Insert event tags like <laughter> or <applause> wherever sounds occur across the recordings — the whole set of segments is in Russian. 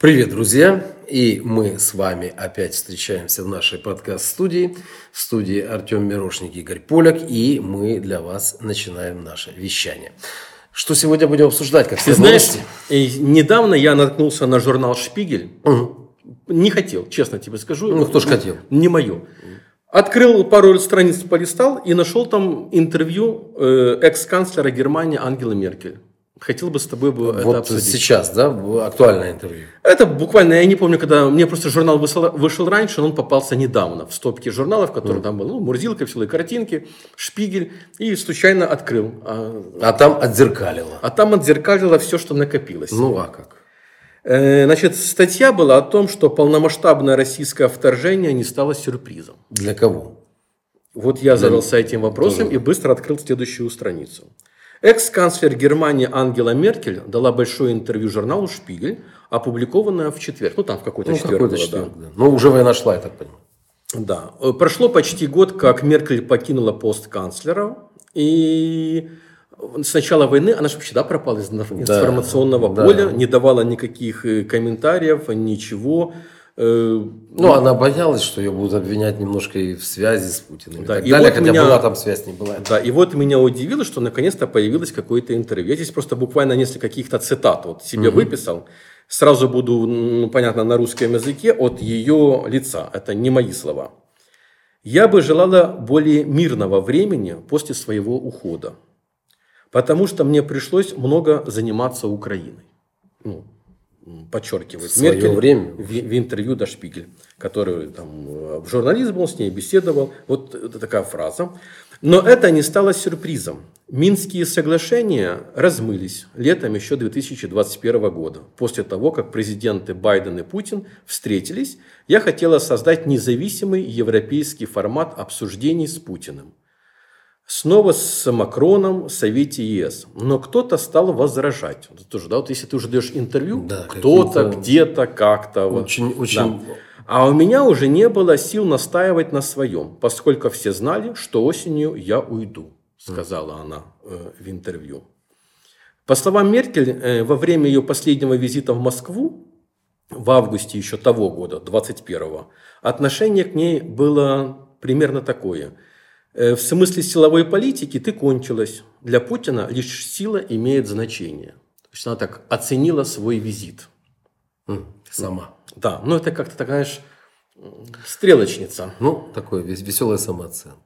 Привет, друзья! И мы с вами опять встречаемся в нашей подкаст-студии. В студии Артем Мирошник, Игорь Поляк. И мы для вас начинаем наше вещание. Что сегодня будем обсуждать? Как Ты знаешь, недавно я наткнулся на журнал «Шпигель». Угу. Не хотел, честно тебе скажу. Ну, кто ж хотел? Не мое. Открыл пару страниц, полистал и нашел там интервью э, экс-канцлера Германии Ангелы Меркель. Хотел бы с тобой бы вот это обсудить. сейчас, да, актуальное интервью? Это буквально, я не помню, когда мне просто журнал вышел, вышел раньше, он попался недавно в стопке журналов, которые mm. там были, ну, Мурзилка, все картинки, Шпигель, и случайно открыл. А, а там отзеркалило. А там отзеркалило все, что накопилось. Ну, а как? Э, значит, статья была о том, что полномасштабное российское вторжение не стало сюрпризом. Для кого? Вот я задался этим вопросом Тоже. и быстро открыл следующую страницу. Экс-канцлер Германии Ангела Меркель дала большое интервью журналу «Шпигель», опубликованное в четверг. Ну, там в какой-то ну, четверг какой было, четверг, да. да. Ну, уже война шла, я так понимаю. Да. Прошло почти год, как Меркель покинула пост канцлера. И с начала войны она же вообще да, пропала из информационного да, поля, да. не давала никаких э, комментариев, ничего. Э, ну, она боялась, что ее будут обвинять немножко и в связи с Путиным. Да, и, и далее, вот хотя меня, была там связь, не была. Да, и вот меня удивило, что наконец-то появилось какое-то интервью. Я здесь просто буквально несколько каких-то цитат вот себе угу. выписал. Сразу буду, ну, понятно, на русском языке от ее лица. Это не мои слова. Я бы желала более мирного времени после своего ухода, потому что мне пришлось много заниматься Украиной. Ну, подчеркивает в Меркель время. В, в интервью до Шпигель, который там в журналист был с ней, беседовал. Вот это такая фраза. Но это не стало сюрпризом. Минские соглашения размылись летом еще 2021 года. После того, как президенты Байден и Путин встретились, я хотела создать независимый европейский формат обсуждений с Путиным. Снова с Макроном в Совете ЕС. Но кто-то стал возражать. Вот тоже, да, вот если ты уже даешь интервью, да, кто-то, где-то, как-то. Очень, вот, очень... Да. А у меня уже не было сил настаивать на своем, поскольку все знали, что осенью я уйду, сказала mm. она э, в интервью. По словам Меркель, э, во время ее последнего визита в Москву, в августе еще того года, 21-го, отношение к ней было примерно такое – в смысле силовой политики ты кончилась. Для Путина лишь сила имеет значение. То есть она так оценила свой визит. Сама. Да, ну это как-то такая же стрелочница. Ну, такое веселая самооценка.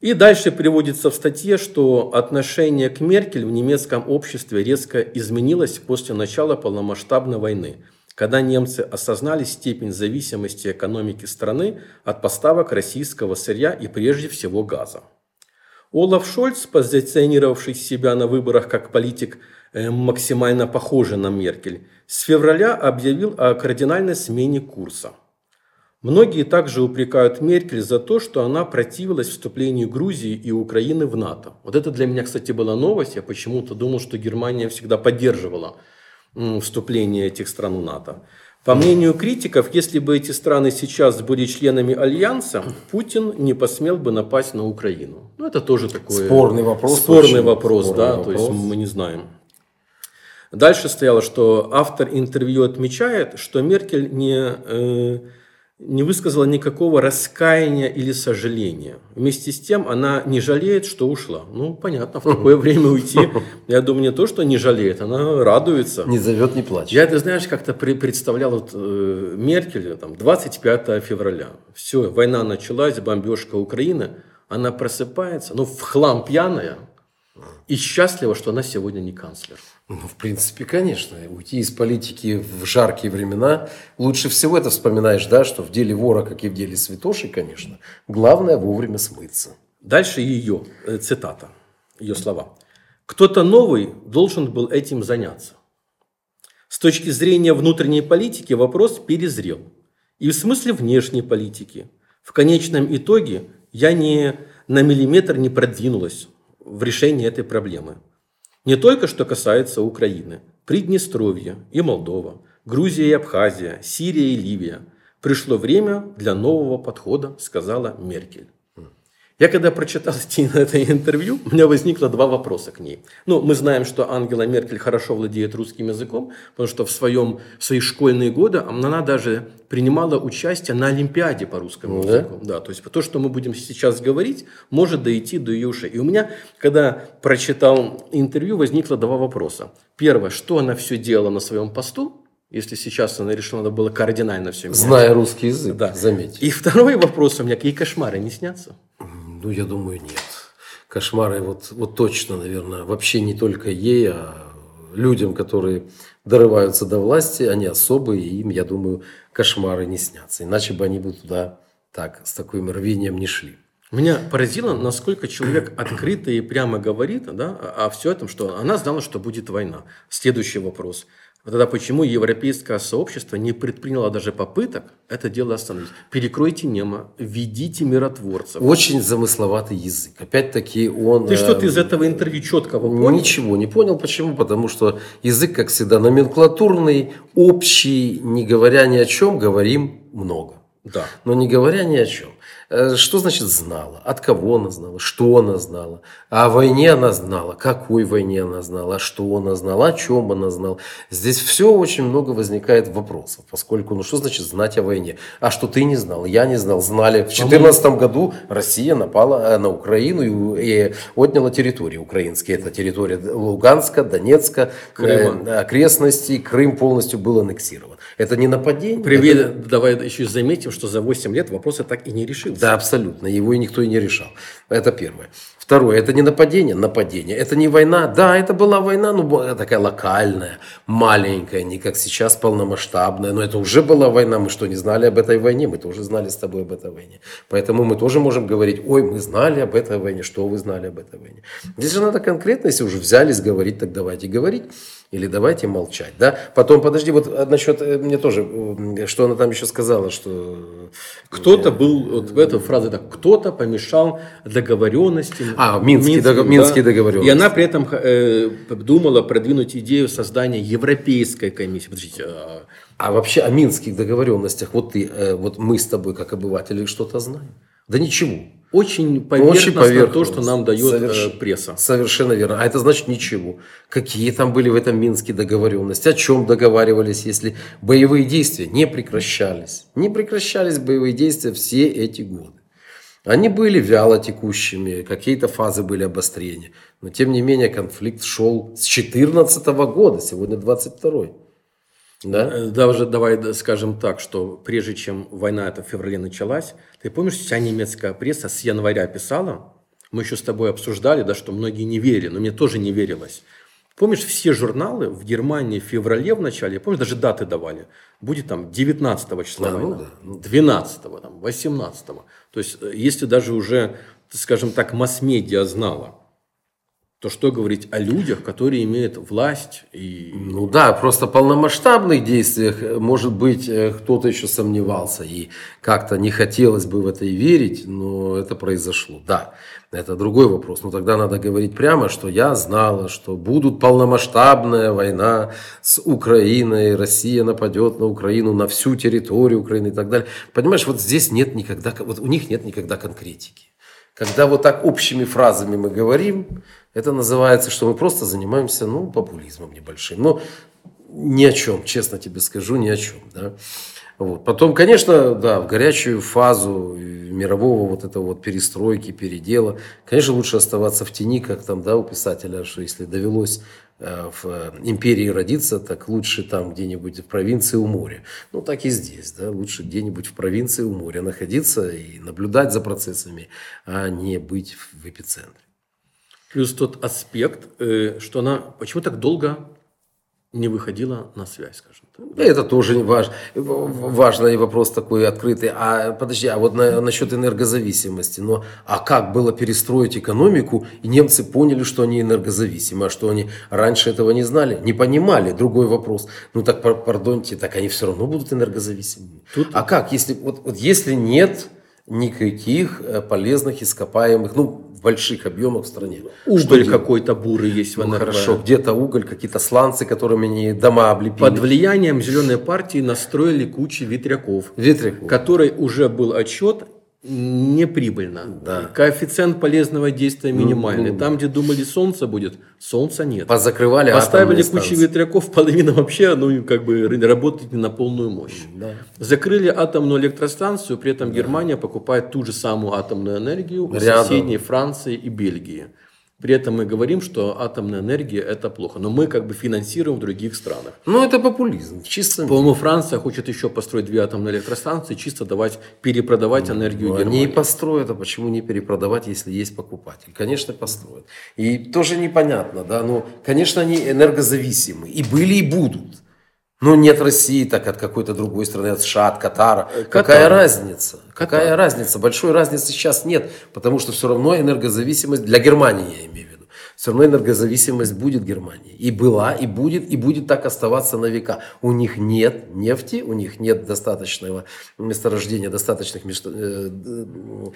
И дальше приводится в статье, что отношение к Меркель в немецком обществе резко изменилось после начала полномасштабной войны – когда немцы осознали степень зависимости экономики страны от поставок российского сырья и прежде всего газа. Олаф Шольц, позиционировавший себя на выборах как политик э, максимально похожий на Меркель, с февраля объявил о кардинальной смене курса. Многие также упрекают Меркель за то, что она противилась вступлению Грузии и Украины в НАТО. Вот это для меня, кстати, была новость. Я почему-то думал, что Германия всегда поддерживала вступления этих стран в НАТО. По мнению критиков, если бы эти страны сейчас были членами Альянса, Путин не посмел бы напасть на Украину. Ну, это тоже такой спорный вопрос. Спорный вопрос, спорный да, вопрос. то есть мы не знаем. Дальше стояло, что автор интервью отмечает, что Меркель не э, не высказала никакого раскаяния или сожаления. Вместе с тем она не жалеет, что ушла. Ну, понятно, в такое <laughs> время уйти, я думаю, не то, что не жалеет, она радуется. Не зовет, не плачет. Я, ты знаешь, как-то представлял вот, э, Меркель там, 25 февраля. Все, война началась, бомбежка Украины. Она просыпается, ну, в хлам пьяная, и счастлива, что она сегодня не канцлер. Ну, в принципе, конечно. Уйти из политики в жаркие времена. Лучше всего это вспоминаешь, да, что в деле вора, как и в деле святоши, конечно, главное вовремя смыться. Дальше ее э, цитата, ее слова. Кто-то новый должен был этим заняться. С точки зрения внутренней политики вопрос перезрел. И в смысле внешней политики. В конечном итоге я ни на миллиметр не продвинулась в решении этой проблемы. Не только что касается Украины, Приднестровья и Молдова, Грузия и Абхазия, Сирия и Ливия. Пришло время для нового подхода, сказала Меркель. Я когда прочитал <laughs> это интервью, у меня возникло два вопроса к ней. Ну, мы знаем, что Ангела Меркель хорошо владеет русским языком, потому что в, своем, в свои школьные годы она даже принимала участие на Олимпиаде по русскому да? языку. Да, то есть то, что мы будем сейчас говорить, может дойти до ее ушей. И у меня, когда прочитал интервью, возникло два вопроса. Первое, что она все делала на своем посту, если сейчас она решила, надо было кардинально все менять. Зная русский язык, да. заметьте. И второй вопрос у меня, какие кошмары не снятся? Ну, я думаю, нет. Кошмары вот, вот точно, наверное, вообще не только ей, а людям, которые дорываются до власти, они особые, и им, я думаю, кошмары не снятся. Иначе бы они бы туда так, с таким рвением не шли. Меня поразило, насколько человек открыто и прямо говорит да, о всем этом, что она знала, что будет война. Следующий вопрос – Тогда почему европейское сообщество не предприняло даже попыток это дело остановить? Перекройте немо, введите миротворцев. Очень замысловатый язык. Опять-таки он... Ты что-то из этого интервью четкого понял? Ничего не понял. Почему? Потому что язык, как всегда, номенклатурный, общий, не говоря ни о чем, говорим много. Да. Но не говоря ни о чем. Э, что значит знала? От кого она знала? Что она знала? О войне она знала? Какой войне она знала? А что она знала? О чем она знала? Здесь все очень много возникает вопросов, поскольку, ну что значит знать о войне? А что ты не знал? Я не знал. Знали. В 2014 году Россия напала э, на Украину и, отняла территории украинские. Это территория Луганска, Донецка, Крыма. Э, окрестностей. Крым полностью был аннексирован. Это не нападение. Привет, это... давай еще заметим, что за 8 лет вопросы так и не решился. Да, абсолютно. Его и никто и не решал. Это первое. Второе, это не нападение, нападение. Это не война. Да, это была война, но такая локальная, маленькая, не как сейчас полномасштабная. Но это уже была война. Мы что, не знали об этой войне? Мы тоже знали с тобой об этой войне. Поэтому мы тоже можем говорить, ой, мы знали об этой войне. Что вы знали об этой войне? Здесь же надо конкретно, если уже взялись говорить, так давайте говорить. Или давайте молчать, да? Потом, подожди, вот э, насчет, э, мне тоже, э, что она там еще сказала, что... Кто-то был, вот в этой фразе так, кто-то помешал договоренности. А, Минские, Минские, дог, Минские да? договоренности. И она при этом э, думала продвинуть идею создания Европейской комиссии. Подождите, а... а вообще о Минских договоренностях, вот ты, э, вот мы с тобой, как обыватели, что-то знаем? Да ничего. Очень поверхностно, Очень поверхностно то, что нам дает Соверш... э, пресса. Совершенно верно. А это значит ничего. Какие там были в этом Минске договоренности? О чем договаривались, если боевые действия не прекращались? Не прекращались боевые действия все эти годы. Они были вяло текущими, какие-то фазы были обострения. Но тем не менее конфликт шел с 2014 года, сегодня 22 да? Э, даже давай скажем так, что прежде чем война эта в феврале началась, ты помнишь, вся немецкая пресса с января писала, мы еще с тобой обсуждали, да, что многие не верили, но мне тоже не верилось. Помнишь, все журналы в Германии в феврале в начале, помнишь, даже даты давали. Будет там 19 числа да, война, ну, да. 12, там, 18. То есть, э, если даже уже, скажем так, масс-медиа знала, то что говорить о людях, которые имеют власть и... Ну да, просто полномасштабных действиях, э, может быть, э, кто-то еще сомневался и как-то не хотелось бы в это и верить, но это произошло. Да, это другой вопрос. Но тогда надо говорить прямо, что я знала, что будут полномасштабная война с Украиной, Россия нападет на Украину, на всю территорию Украины и так далее. Понимаешь, вот здесь нет никогда, вот у них нет никогда конкретики. Когда вот так общими фразами мы говорим, это называется, что мы просто занимаемся, ну, популизмом небольшим. Но ни о чем, честно тебе скажу, ни о чем. Да? Вот. Потом, конечно, да, в горячую фазу мирового вот этого вот перестройки, передела, конечно, лучше оставаться в тени, как там, да, у писателя, что если довелось в империи родиться, так лучше там где-нибудь в провинции у моря. Ну, так и здесь, да, лучше где-нибудь в провинции у моря находиться и наблюдать за процессами, а не быть в эпицентре. Плюс тот аспект, э, что она почему так долго не выходила на связь, скажем? Это тоже важ, важный вопрос такой открытый. А подожди, а вот на, насчет энергозависимости. Но а как было перестроить экономику, и немцы поняли, что они энергозависимы, а что они раньше этого не знали, не понимали. Другой вопрос. Ну так, пардоньте, так они все равно будут энергозависимыми. Тут... А как, если, вот, вот если нет никаких э, полезных ископаемых, ну, больших объемах в стране. Уголь какой-то бурый есть в НРБ. Ну, хорошо, где-то уголь, какие-то сланцы, которыми они дома облепили. Под влиянием зеленой партии настроили кучу ветряков. Ветряков. Который уже был отчет неприбыльно. Да. Коэффициент полезного действия минимальный. Там, где думали, солнце будет, солнца нет. Позакрывали Поставили кучу станции. ветряков, <laughs> половина вообще ну, как бы работает не на полную мощь. Да. Закрыли атомную электростанцию, при этом Германия покупает ту же самую атомную энергию у Рядом. соседней Франции и Бельгии. При этом мы говорим, что атомная энергия это плохо, но мы как бы финансируем в других странах. Ну, это популизм. Чисто. По-моему, Франция хочет еще построить две атомные электростанции, чисто давать, перепродавать энергию Ну, Они Германии. и построят, а почему не перепродавать, если есть покупатель? Конечно, построят. И тоже непонятно, да, ну, конечно, они энергозависимы, и были, и будут. Но нет России, так от какой-то другой страны, от США, от Катара. Какая разница? Какая разница? Большой разницы сейчас нет, потому что все равно энергозависимость, для Германии я имею в виду, все равно энергозависимость будет Германии. И была, и будет, и будет так оставаться на века. У них нет нефти, у них нет достаточного месторождения, достаточных э, э,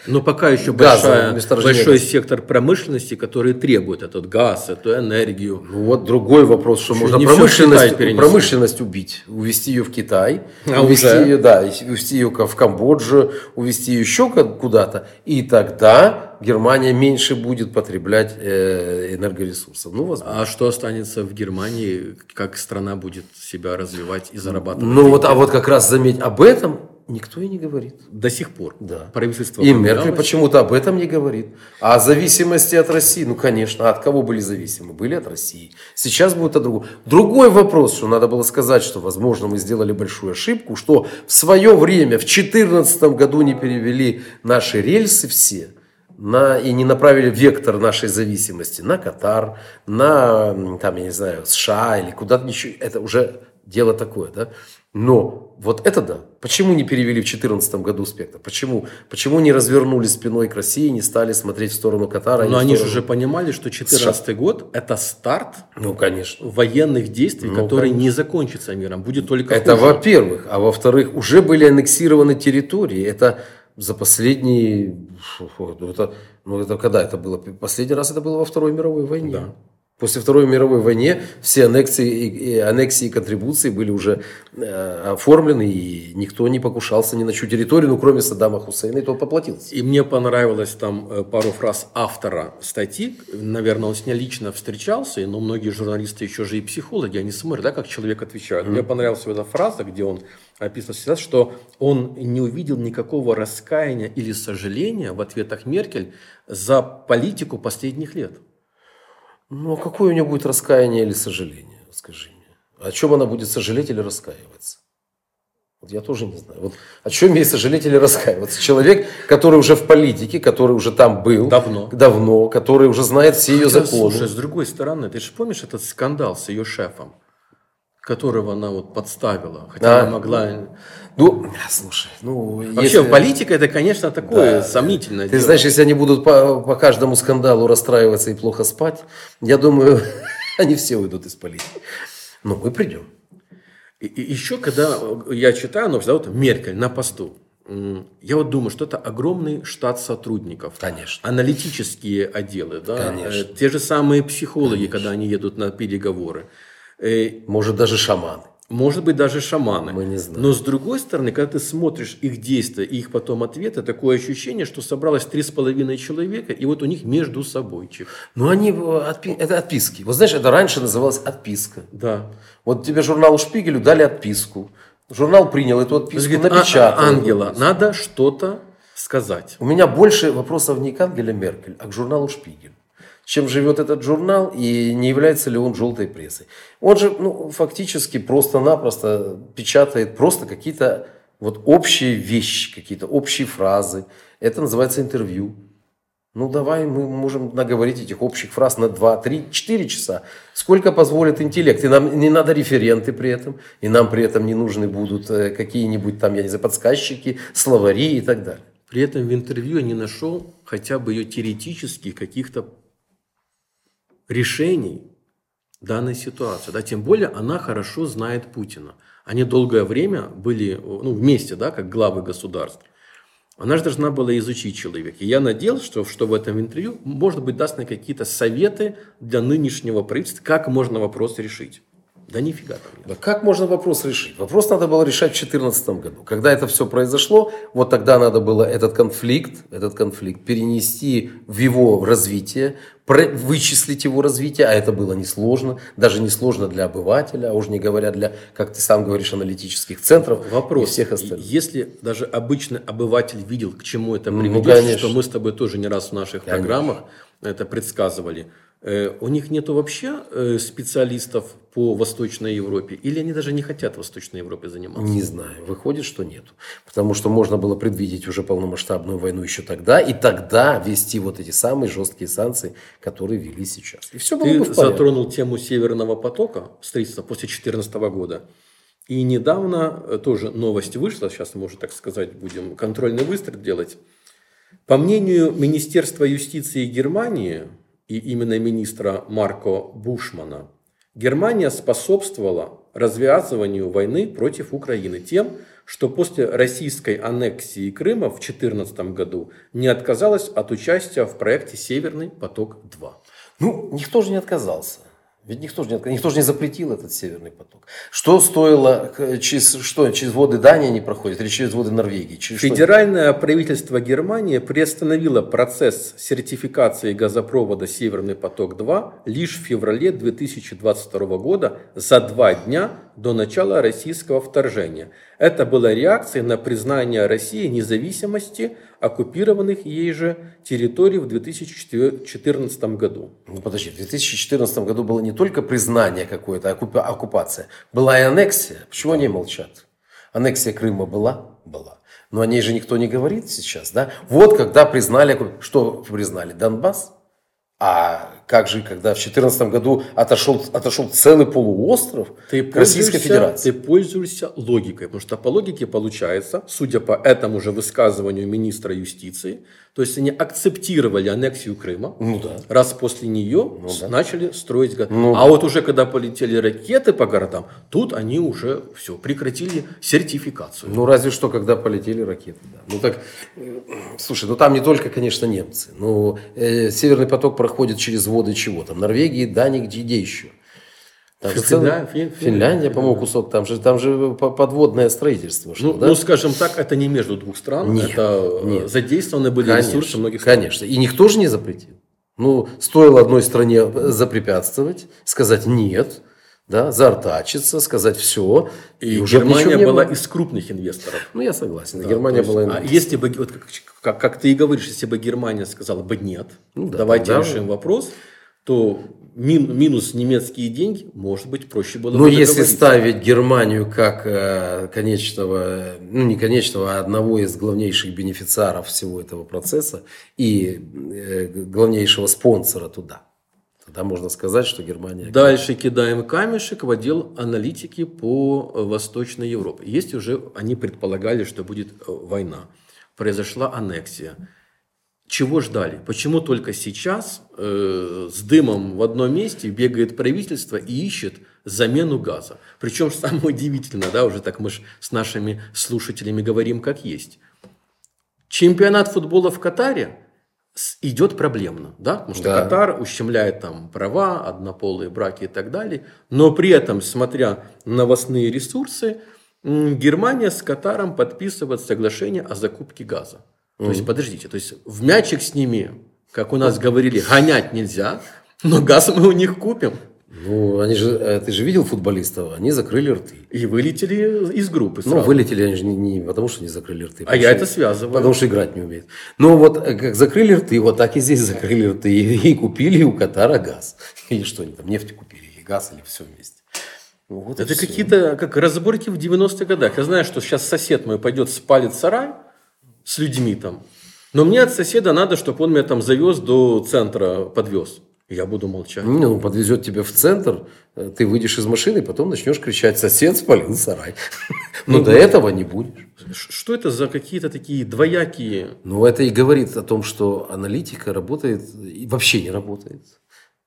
Но пока еще Газа, большая- большой сектор промышленности, который требует этот газ, эту энергию. Ну вот другой вопрос, что Еще можно промышленность, промышленность убить, увезти ее в Китай, А увезти уже? ее, да, увезти ее в Камбоджу, увезти ее еще куда-то, и тогда Германия меньше будет потреблять э, энергоресурсов. Ну, возможно. А что останется в Германии, как страна будет себя развивать и зарабатывать? Ну вот, а вот как раз заметь, об этом никто и не говорит. До сих пор. Да. Правительство И. Меркель почему-то об этом не говорит. А о зависимости от России, ну, конечно, от кого были зависимы? Были от России. Сейчас будет от другого. Другой вопрос, что надо было сказать, что, возможно, мы сделали большую ошибку, что в свое время, в 2014 году не перевели наши рельсы все, на, и не направили вектор нашей зависимости на Катар, на, там, я не знаю, США или куда-то еще. Это уже дело такое, да. Но вот это да. Почему не перевели в 2014 году спектр? Почему? Почему не развернули спиной к России, не стали смотреть в сторону Катара? Но не в они же уже понимали, что 2014 год – это старт Ну, конечно. военных действий, Ну, который конечно. не закончится миром, будет только Это во-первых. А во-вторых, уже были аннексированы территории. Это за последние... Это, ну, это когда это было? Последний раз это было во Второй мировой войне. Да. После Второй мировой войны все аннексии, и, аннексии и контрибуции были уже э, оформлены, и никто не покушался ни на чью территорию, ну, кроме Саддама Хусейна, и тот поплатился. И мне понравилось там э, пару фраз автора статьи. Наверное, он с ней лично встречался, но многие журналисты еще же и психологи, они смотрят, да, как человек отвечает. Мне понравилась эта фраза, где он описывал сейчас, что он не увидел никакого раскаяния или сожаления в ответах Меркель за политику последних лет. Ну, а какое у нее будет раскаяние или сожаление, скажи мне? О чем она будет сожалеть или раскаиваться? Вот я тоже не знаю. Вот о чем ей сожалеть или раскаиваться? Человек, который уже в политике, который уже там был. Давно. Давно, который уже знает все ее законы. Слушай, с другой стороны, ты же помнишь этот скандал с ее шефом, которого она вот подставила, хотя А. она могла... Ну, слушай, ну... Вообще, если- политика это, конечно, такое Да. сомнительное Ты дело. знаешь, если они будут по, по каждому скандалу расстраиваться и плохо спать, я думаю, <laughs> они все уйдут из политики. Но мы придем. И, и еще, когда я читаю, ну, всегда вот Меркель на посту, я вот думаю, что это огромный штат сотрудников. Конечно. Аналитические отделы, да, Конечно. э, те же самые психологи, когда они едут на переговоры. Э, Может, даже шаманы. Может быть, даже шаманы. Мы не знаем. Но с другой стороны, когда ты смотришь их действия и их потом ответы, такое ощущение, что собралось три с половиной человека, и вот у них между собойчик. Ну, они, э, отпи- это отписки. Вот знаешь, это раньше называлось отписка. Да. Вот тебе журналу Шпигелю дали отписку. Журнал принял эту отписку, Говорит, «А, напечатал. а, эту Ангела, отписку. надо что-то сказать. У меня больше вопросов не к Ангеле Меркель, а к журналу Шпигель. Чем живет этот журнал и не является ли он желтой прессой. Он же ну, фактически просто-напросто печатает просто какие-то вот общие вещи, какие-то общие фразы. Это называется интервью. Ну, давай мы можем наговорить этих общих фраз на 2, 3, 4 часа. Сколько позволит интеллект. И нам не надо референты при этом. И нам при этом не нужны будут э, какие-нибудь там, я не знаю, подсказчики, словари и так далее. При этом в интервью я не нашел хотя бы ее теоретических каких-то решений данной ситуации. Да? Тем более она хорошо знает Путина. Они долгое время были ну, вместе, да, как главы государств. Она же должна была изучить человека. И я надеялся, что, что в этом интервью, может быть, даст мне какие-то советы для нынешнего правительства, как можно вопрос решить. Да нифига там нет. Да как можно вопрос решить? Вопрос надо было решать в 2014 году. Когда это все произошло, вот тогда надо было этот конфликт, этот конфликт перенести в его развитие, вычислить его развитие, а это было несложно, даже несложно для обывателя, а уж не говоря для, как ты сам говоришь, аналитических центров Вопрос, и всех остальных. Если даже обычный обыватель видел, к чему это приведет, ну, что мы с тобой тоже не раз в наших конечно. программах это предсказывали, у них нету вообще э, специалистов по Восточной Европе? Или они даже не хотят в Восточной Европе заниматься? Не знаю. Выходит, что нету. Потому что можно было предвидеть уже полномасштабную войну еще тогда, и тогда вести вот эти самые жесткие санкции, которые вели сейчас. И все было Ты бы в затронул тему Северного потока, строительства после 2014 года. И недавно э, тоже новость вышла, сейчас мы уже, так сказать, будем контрольный выстрел делать. По мнению Министерства юстиции Германии, и именно министра Марко Бушмана, Германия способствовала развязыванию войны против Украины тем, что после российской аннексии Крыма в 2014 году не отказалась от участия в проекте «Северный поток-2». Ну, никто же не отказался. Ведь никто же, не, никто же не запретил этот северный поток. Что стоило, через, что, через воды Дании не проходит или через воды Норвегии? Через Федеральное что? правительство Германии приостановило процесс сертификации газопровода «Северный поток-2» лишь в феврале 2022 года за два дня до начала российского вторжения. Это была реакцией на признание России независимости оккупированных ей же территорий в 2014 году. Ну подожди, в 2014 году было не только признание какое-то, оккупация, была и аннексия. Почему они молчат? Аннексия Крыма была? Была. Но о ней же никто не говорит сейчас, да? Вот когда признали, что признали? Донбасс? А как же, когда в 2014 году отошел, отошел целый полуостров ты Российской Федерации? Ты пользуешься логикой, потому что по логике получается, судя по этому же высказыванию министра юстиции, то есть они акцептировали аннексию Крыма, ну, да. раз после нее ну, да. начали строить города. Ну, а да. вот уже когда полетели ракеты по городам, тут они уже все, прекратили сертификацию. Ну разве что, когда полетели ракеты. Да. Ну так, э, слушай, ну там не только, конечно, немцы. Но э, Северный поток проходит через воды чего там? Норвегии, Дании, где, где еще? Там Финляндия, Фин, Финляндия, по-моему, кусок. Там же, там же подводное строительство. Что, ну, да? ну, скажем так, это не между двух стран. Нет, это нет. задействованы были конечно, ресурсы многих стран. Конечно. И никто же не запретил. Ну, стоило одной стране запрепятствовать, сказать нет, да, заортачиться, сказать все. И, и уже Германия была было. из крупных инвесторов. Ну, я согласен. Да, Германия есть, была... А если бы, вот как, как, как ты и говоришь, если бы Германия сказала бы нет, ну, да, давайте решим вопрос, то мин, минус немецкие деньги, может быть, проще было Но если ставить Германию как э, конечного, ну не конечного, а одного из главнейших бенефициаров всего этого процесса и э, главнейшего спонсора туда, тогда можно сказать, что Германия... Дальше кидаем камешек в отдел аналитики по Восточной Европе. Есть уже, они предполагали, что будет э, война. Произошла аннексия чего ждали? Почему только сейчас э, с дымом в одном месте бегает правительство и ищет замену газа? Причем <laughs> самое удивительное, да, уже так мы с нашими слушателями говорим как есть. Чемпионат футбола в Катаре идет проблемно, да, потому что да. Катар ущемляет там права, однополые браки и так далее, но при этом, смотря новостные ресурсы, Германия с Катаром подписывает соглашение о закупке газа. То есть, подождите, то есть в мячик с ними, как у нас говорили, гонять нельзя, но газ мы у них купим. Ну, они же, э, ты же видел футболистов, они закрыли рты. И вылетели из группы сразу. Ну, вылетели они же не, не потому, что не закрыли рты. А я это связываю. Потому что играть не умеют. Но вот э, как закрыли рты, вот так и здесь закрыли рты. И, и купили у Катара газ. <laughs> Или что они там, нефть купили, или газ, или все вместе. Ну, вот это какие-то как разборки в 90-х годах. Я знаю, что сейчас сосед мой пойдет спалит сарай, с людьми там. Но мне от соседа надо, чтобы он меня там завез до центра, подвез. Я буду молчать. Ну, он подвезет тебя в центр, э, ты выйдешь из машины, потом начнешь кричать, сосед спалил сарай. <laughs> Но ну, до этого не будешь. Что это за какие-то такие двоякие... Ну, это и говорит о том, что аналитика работает и вообще не работает.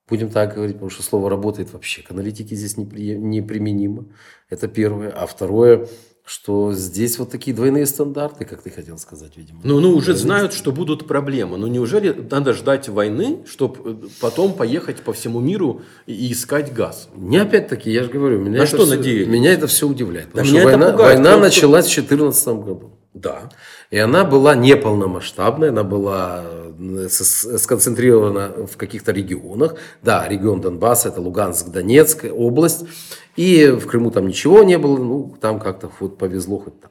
Будем так говорить, потому что слово «работает» вообще к аналитике здесь неприменимо. Это первое. А второе, что здесь вот такие двойные стандарты, как ты хотел сказать, видимо. Ну, ну уже знают, что будут проблемы. Но неужели надо ждать войны, чтобы потом поехать по всему миру и искать газ? Не опять-таки, я же говорю, меня, На это, что все, надеялись? меня это все удивляет. Да Потому меня что война, пугает, война началась в 2014 году. Да. И она была неполномасштабная, она была э, сконцентрирована в каких-то регионах. Да, регион Донбасса, это Луганск, Донецк, область. И в Крыму там ничего не было, ну, там как-то вот повезло хоть там.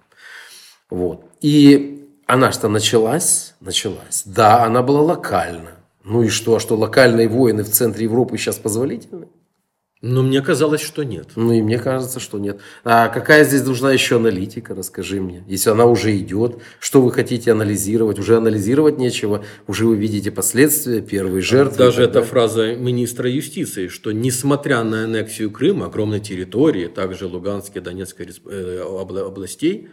Вот. И она что началась, началась. Да, она была локальна. Ну и что, а что локальные войны в центре Европы сейчас позволительны? Но мне казалось, что нет. Ну и мне кажется, что нет. А какая здесь нужна еще аналитика, расскажи мне. Если она уже идет, что вы хотите анализировать? Уже анализировать нечего, уже вы видите последствия, первые жертвы. Даже эта фраза министра юстиции, что несмотря на аннексию Крыма, огромной территории, также Луганской, Донецкой э, обла- областей,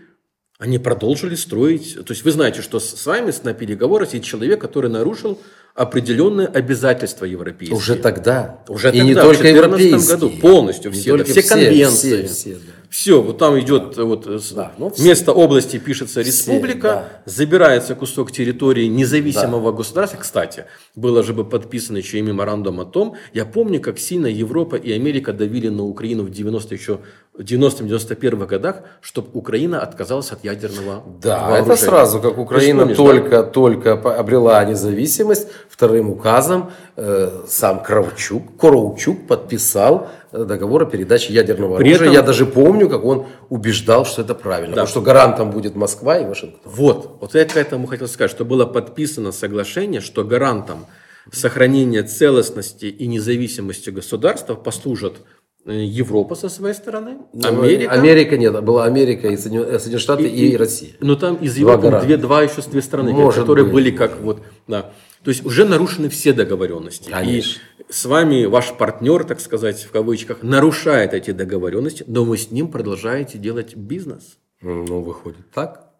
они продолжили строить. То есть вы знаете, что с вами на переговорах сидит человек, который нарушил определенные обязательства европейские. Уже тогда. Уже и тогда, не в только 14 европейские. году, полностью Не все, да, только все конвенции. Все, все, да. Все, вот там идет вот э, Да, ну, все. вместо области пишется республика, да. забирается кусок территории независимого государства. Кстати, было же бы подписано еще и меморандум о том. Я помню, как сильно Европа и Америка давили на Украину в 90 еще в 90-91 годах, чтобы Украина отказалась от ядерного Да, вооружения. это сразу, как Украина помнишь, да? только, только обрела независимость, вторым указом э, сам Кравчук, Короучук подписал э, договор о передаче ядерного При оружия. этом- Я даже помню, как он убеждал, что это правильно, Да. потому что гарантом будет Москва и Вашингтон. Вот, вот я к этому хотел сказать, что было подписано соглашение, что гарантом сохранения целостности и независимости государства послужат э, Европа со своей стороны, Америка. Америка нет, была Америка и Соединенные, э, Соединенные Штаты и, Россия. Но там из Два Европы гаранта. две, два еще две страны, Может которые быть, были как вот, да. То есть уже нарушены все договоренности. Конечно. И с вами ваш партнер, так сказать, в кавычках, нарушает эти договоренности, но вы с ним продолжаете делать бизнес. Ну, выходит так.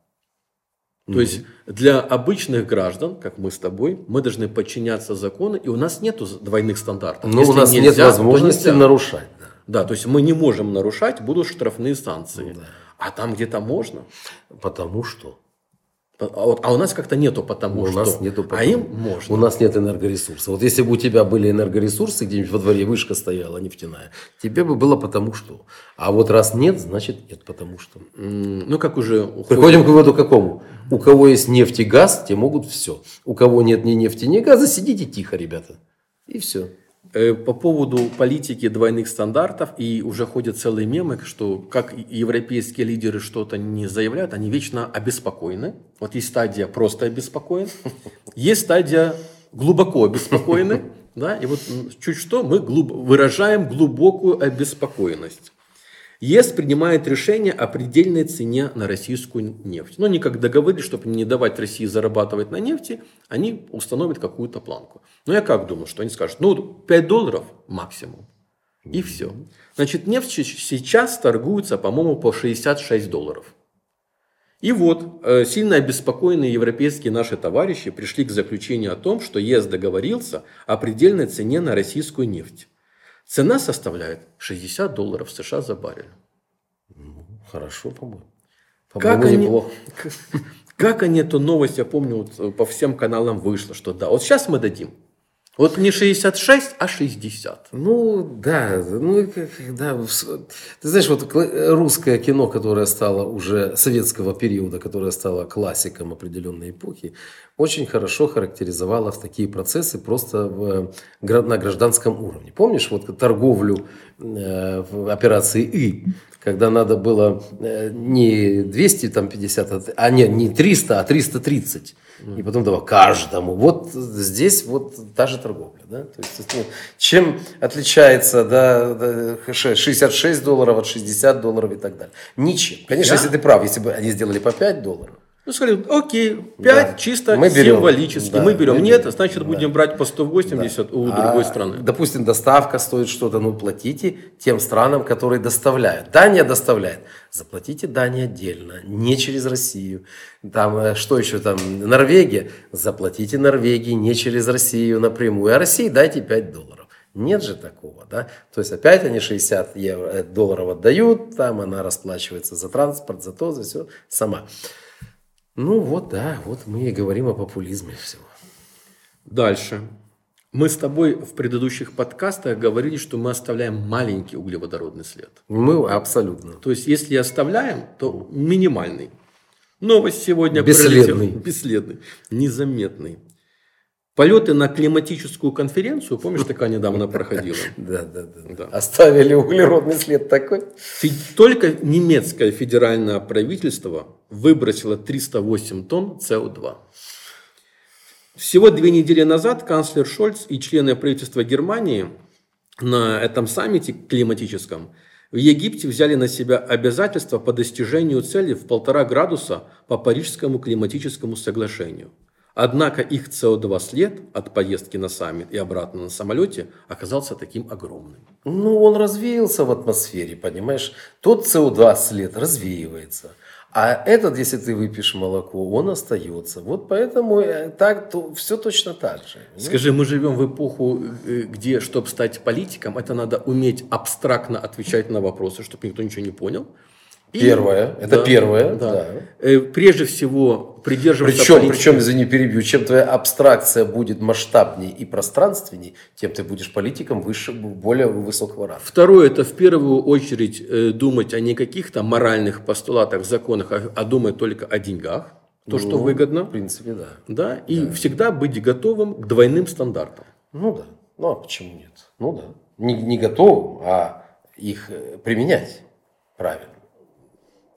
То есть для обычных граждан, как мы с тобой, мы должны подчиняться закону, и у нас нет двойных стандартов. Но у Если нас нет нельзя, то возможности нарушать. да. Да, то есть мы не можем нарушать, будут штрафные санкции. А там где-то можно. Потому что А, вот- а у нас как-то нету потому у что. нас нету А потому. им можно. У нас нет энергоресурсов. Вот если бы у тебя были энергоресурсы, где-нибудь во дворе вышка стояла нефтяная, тебе бы было потому что. А вот раз нет, значит нет потому что. Ну, как уже уходит- Приходим к выводу какому? У кого есть нефть и газ, те могут все. У кого нет ни нефти, ни газа, сидите тихо, ребята. И все. Э, По поводу политики двойных стандартов, и уже ходят целые мемы, что как европейские лидеры что-то не заявляют, они вечно обеспокоены. Вот есть стадия просто обеспокоен, <laughs> есть стадия глубоко обеспокоены, <laughs> да, и вот чуть что мы глуб- выражаем глубокую обеспокоенность. ЕС принимает решение о предельной цене на российскую нефть. Но они как договорились, чтобы не давать России зарабатывать на нефти, они установят какую-то планку. Но я как думаю, что они скажут, ну 5 долларов максимум. И все. Значит, нефть сейчас торгуется, по-моему, по 66 долларов. И вот, э, сильно обеспокоенные европейские наши товарищи пришли к заключению о том, что ЕС договорился о предельной цене на российскую нефть. Цена составляет 60 долларов США за баррель. Хорошо, по-моему. Как они, неплохо. <laughs> как они эту новость, я помню, вот э, по всем каналам вышло, что да, вот сейчас мы дадим. Вот не 66, а 60. Ну, да, ну, да, ты знаешь, вот русское кино, которое стало уже советского периода, которое стало классиком определенной эпохи, очень хорошо характеризовало в такие процессы просто в, на гражданском уровне. Помнишь вот торговлю э, в операции «И», когда надо было э, не 250, а- а не, не 300, а 330. И потом давал каждому. Вот здесь вот та же торговля. Да? То есть, ну, чем отличается да, да, ш- 66 долларов от 60 долларов и так далее? Ничем. Конечно, Я- если ты прав, если бы они сделали по 5 долларов, Ну, сказали, окей, 5 Да. чисто Мы берем. символически. Да, мы берем. мы Нет, берем. значит, Да. будем брать по 180 у А, другой страны. Допустим, доставка стоит что-то, ну платите тем странам, которые доставляют. Дания доставляет. Заплатите Дании отдельно, не через Россию. Там э, что еще там? Норвегия. Заплатите Норвегии не через Россию напрямую. А России дайте 5 долларов. Нет же такого, да? То есть опять они 60 евро, э, долларов отдают, там она расплачивается за транспорт, за то, за все сама. Ну вот, да, вот мы и говорим о популизме всего. Дальше. Мы с тобой в предыдущих подкастах говорили, что мы оставляем маленький углеводородный след. Мы абсолютно. То есть, если оставляем, то минимальный. Новость сегодня бесследный. Пролетела. Бесследный. Незаметный. Полеты на климатическую конференцию, помнишь, такая недавно проходила? <laughs> Да, да, да. Оставили углеродный след такой. Только немецкое федеральное правительство выбросило 308 тонн СО2. Всего две недели назад канцлер Шольц и члены правительства Германии на этом саммите климатическом в Египте взяли на себя обязательства по достижению цели в полтора градуса по Парижскому климатическому соглашению. Однако их СО2 след от поездки на саммит и обратно на самолете оказался таким огромным. Ну, он развеялся в атмосфере, понимаешь? Тот СО2 след развеивается. А этот, если ты выпьешь молоко, он остается. Вот поэтому э, так, то, все точно так же. Скажи, мы живем в эпоху, э, где, чтобы стать политиком, это надо уметь абстрактно отвечать на вопросы, чтобы никто ничего не понял. И, первое, это да, первое. Да. Да. Э, прежде всего придерживаться причем, политики. Причем, извини, перебью, чем твоя абстракция будет масштабнее и пространственнее, тем ты будешь политиком выше, более высокого ранга. Второе, это в первую очередь э, думать о не каких-то моральных постулатах, законах, а, а думать только о деньгах. То, ну, что выгодно. В принципе, да. Да, и да. всегда быть готовым к двойным стандартам. Ну да. Ну а почему нет? Ну да. Не, не готовым, а их э, применять правильно.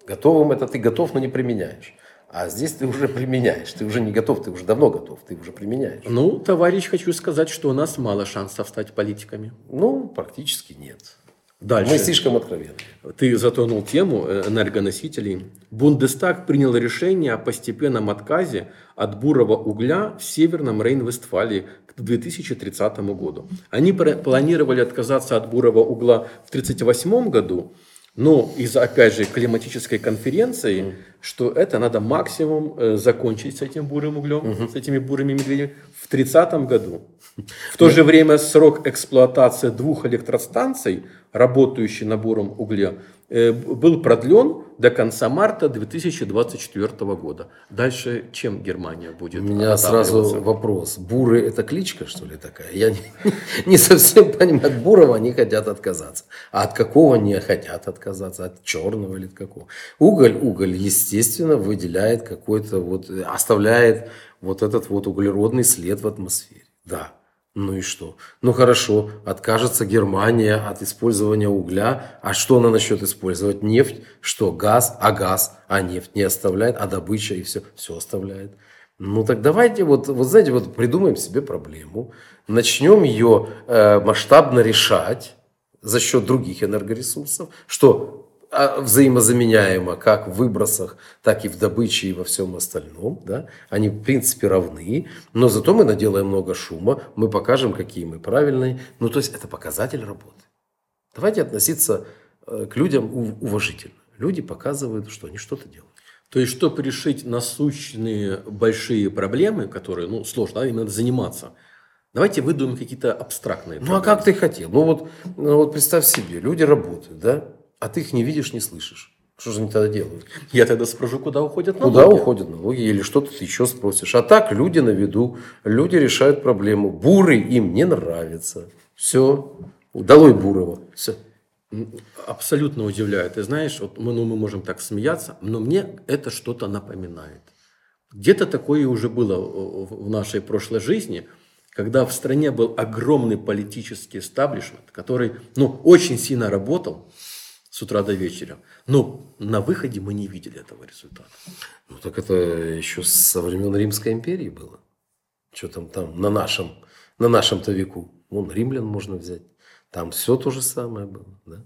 Готовым это ты готов, но не применяешь. А здесь ты уже применяешь. Ты уже не готов, ты уже давно готов, ты уже применяешь. Ну, товарищ, хочу сказать, что у нас мало шансов стать политиками. Ну, практически нет. Дальше. Мы слишком откровенны. Ты затронул тему э, энергоносителей. Бундестаг принял решение о постепенном отказе от бурого угля в Северном Рейн-Вестфалии к 2030 году. Они планировали отказаться от бурого угла в 1938 году, но из-за, опять же, климатической конференции, mm. что это надо максимум э, закончить с этим бурым углем, mm-hmm. с этими бурыми медведями в 30 году. В то же время срок эксплуатации двух электростанций, работающих на буром угле, был продлен до конца марта 2024 года. Дальше чем Германия будет? У меня сразу вопрос. Буры – это кличка, что ли, такая? Я не, <laughs> не совсем понимаю. От бурого они хотят отказаться. А от какого не хотят отказаться? От черного или от какого? Уголь, уголь, естественно, выделяет какой-то вот, оставляет вот этот вот углеродный след в атмосфере. Да. Ну и что? Ну хорошо, откажется Германия от использования угля. А что она насчет использовать? Нефть? Что? Газ? А газ? А нефть не оставляет? А добыча и все? Все оставляет. Ну так давайте вот, вот знаете, вот придумаем себе проблему, начнем ее э, масштабно решать за счет других энергоресурсов, что взаимозаменяемо как в выбросах, так и в добыче и во всем остальном. Да? Они в принципе равны, но зато мы наделаем много шума, мы покажем, какие мы правильные. Ну, то есть это показатель работы. Давайте относиться э, к людям уважительно. Люди показывают, что они что-то делают. То есть, чтобы решить насущные большие проблемы, которые ну, сложно, да, им надо заниматься, Давайте выдумаем какие-то абстрактные. Ну, а как ты хотел? Ну вот, ну, вот представь себе, люди работают, да? А ты их не видишь, не слышишь. Что же они тогда делают? Я тогда спрошу, куда уходят налоги? Куда уходят налоги? Или что-то ты еще спросишь. А так люди на виду, люди решают проблему. Буры им не нравится. Все. Долой Бурова. Все. Абсолютно удивляет. Ты знаешь, вот мы, ну, мы можем так смеяться, но мне это что-то напоминает. Где-то такое уже было в нашей прошлой жизни, когда в стране был огромный политический эстаблишмент, который ну, очень сильно работал, с утра до вечера. Но на выходе мы не видели этого результата. Ну так это еще со времен Римской империи было. Что там там на нашем, на нашем-то веку. Вон римлян можно взять. Там все то же самое было. Да?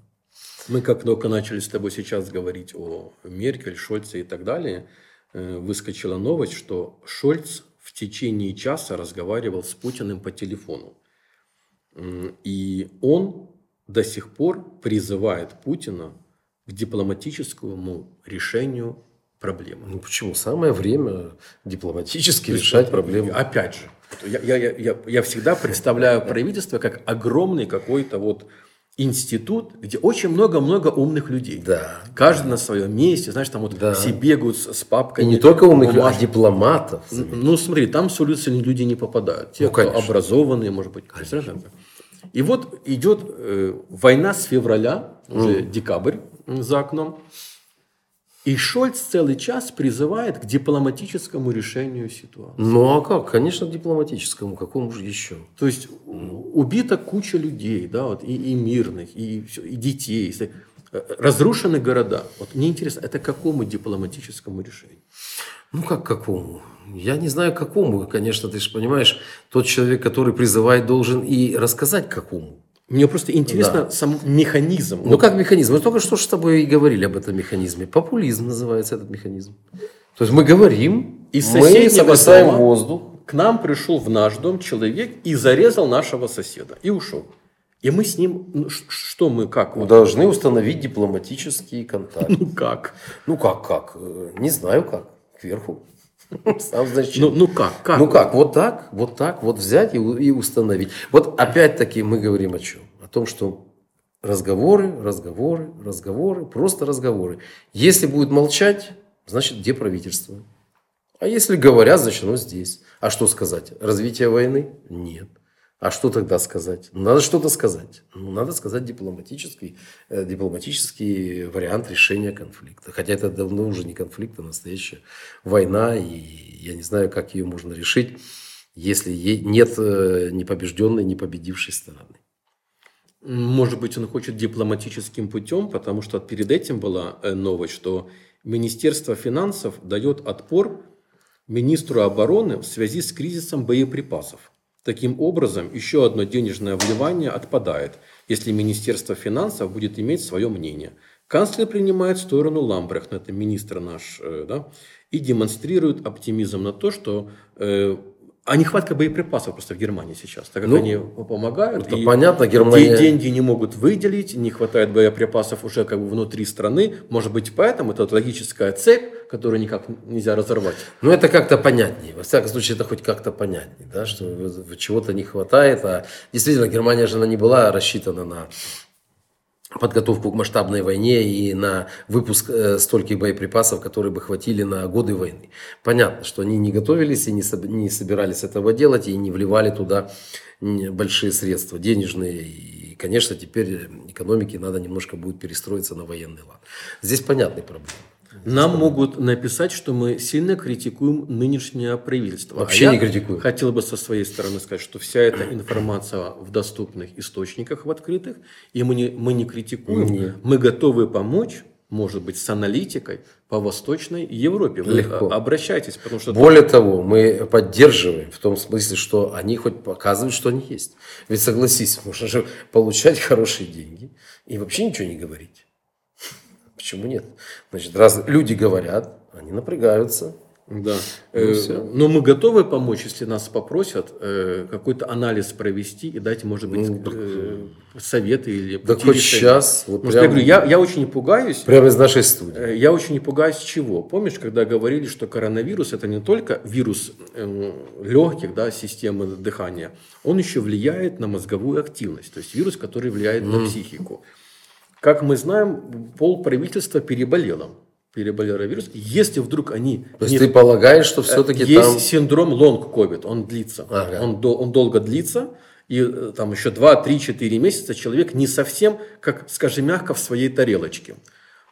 Мы как только начали с тобой сейчас говорить о Меркель, Шольце и так далее, э, выскочила новость, что Шольц в течение часа разговаривал с Путиным по телефону. И он до сих пор призывает Путина к дипломатическому решению проблемы. Ну почему? Самое время дипломатически решать проблемы. Опять же, я, я, я, я всегда представляю правительство как огромный какой-то вот институт, где очень много-много умных людей. Да. Каждый на своем месте, знаешь, там вот Да. все бегают с, с И папками. не только умных, людей, а дипломатов. Ну, смотри, там с улицы люди не попадают. Те, Ну, кто конечно. образованные, может быть. Представляешь, как? И вот идет э, война с февраля, уже декабрь м, за окном. И Шольц целый час призывает к дипломатическому решению ситуации. Ну а как? Конечно, дипломатическому. Какому же еще? То есть убита куча людей, да, вот, и, и мирных, и, и детей. Э, Разрушены города. Вот мне интересно, это какому дипломатическому решению? Ну как какому? Я не знаю какому. Конечно, ты же понимаешь, тот человек, который призывает, должен и рассказать какому. Мне просто интересно сам механизм. Ну как механизм? Мы только что с тобой и говорили об этом механизме. Популизм называется этот механизм. То есть мы говорим, Из мы дома воздух. К нам пришел в наш дом человек и зарезал нашего соседа. И ушел. И мы с ним, ну, что мы, как? Мы должны установить дипломатический контакт. ну как? Ну как, как? Не знаю как. Кверху. <laughs> Сам значит. Ну, ну как? как? Ну как, вот так, вот так, вот взять и, и установить. Вот опять-таки мы говорим о чем? О том, что разговоры, разговоры, разговоры, просто разговоры. Если будет молчать, значит, где правительство? А если говорят, значит, оно здесь. А что сказать? Развитие войны? Нет. А что тогда сказать? Ну, надо что-то сказать. Ну, надо сказать дипломатический, э, дипломатический вариант решения конфликта. Хотя это давно уже не конфликт, а настоящая война. И я не знаю, как ее можно решить, если нет э, ни побежденной, ни победившей стороны. Может быть, он хочет дипломатическим путем, потому что перед этим была э, новость, что Министерство финансов дает отпор министру обороны в связи с кризисом боеприпасов. Таким образом, еще одно денежное вливание отпадает, если Министерство финансов будет иметь свое мнение. Канцлер принимает сторону Ламбрехта, это министр наш, э, да, и демонстрирует оптимизм на то, что э, а нехватка боеприпасов просто в Германии сейчас, так как Ну, они помогают. это и понятно, Германия- деньги не могут выделить, не хватает боеприпасов уже как бы внутри страны. Может быть, поэтому это вот логическая цепь, которую никак нельзя разорвать. Ну, это как-то понятнее. Во всяком случае, это хоть как-то понятнее, да, что чего-то не хватает. А действительно, Германия же она не была рассчитана на подготовку к масштабной войне и на выпуск э, стольких боеприпасов, которые бы хватили на годы войны. Понятно, что они не готовились и не, соб- не собирались этого делать и не вливали туда большие средства денежные. И, конечно, теперь экономике надо немножко будет перестроиться на военный лад. Здесь понятные проблемы. Нам могут написать, что мы сильно критикуем нынешнее правительство. А Вообще я не критикуем. Хотел бы со своей стороны сказать, что вся эта информация в доступных источниках, в открытых, и мы не, мы не критикуем, Нет. мы готовы помочь, может быть, с аналитикой по Восточной Европе. Вы Легко. а- обращайтесь, потому что Более того, мы поддерживаем в том смысле, что они хоть показывают, что они есть. Ведь согласись, можно же получать хорошие деньги и вообще ничего не говорить. Почему нет? Значит, раз люди говорят, они напрягаются. Да. Ну, Э, но мы готовы помочь, если нас попросят э, какой-то анализ провести и дать, может быть, Ну, так, э, советы или Да хоть решения. сейчас, вот Потому что я прям, говорю, я, я очень пугаюсь. прямо из нашей студии. Э, Я очень не пугаюсь чего. Помнишь, когда говорили, что коронавирус это не только вирус э, легких, да, системы дыхания, он еще влияет на мозговую активность, то есть вирус, который влияет на психику. Как мы знаем, пол правительства переболело. Переболело вирус. Если вдруг они То есть не- ты полагаешь, что все-таки есть там... синдром long COVID, он длится, Ага. он, дол- он долго длится, и э, там еще 2, 3, 4 месяца человек не совсем, как, скажем, мягко в своей тарелочке.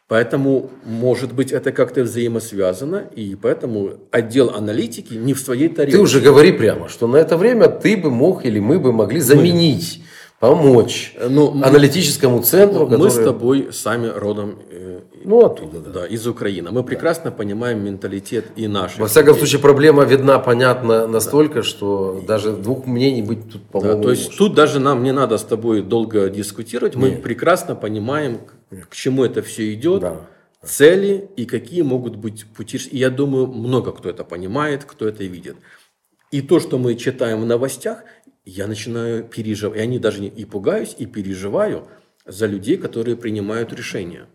Поэтому, может быть, это как-то взаимосвязано, и поэтому отдел аналитики не в своей тарелке. Ты уже говори прямо, что на это время ты бы мог или мы бы могли заменить, помочь Ну, мы- аналитическому центру, Мы который... с тобой сами родом э, Ну, оттуда, да. да, из Украины. Мы прекрасно понимаем менталитет и наш. Во всяком случае, проблема видна, понятна настолько, что даже двух мнений быть тут, Да, по-моему, то не есть может. тут даже нам не надо с тобой долго дискутировать. Мы Нет. прекрасно понимаем, к, к чему это все идет, Да. цели и какие могут быть пути. И я думаю, много кто это понимает, кто это видит. И то, что мы читаем в новостях, я начинаю переживать. И они даже не, и пугаюсь, и переживаю за людей, которые принимают решения.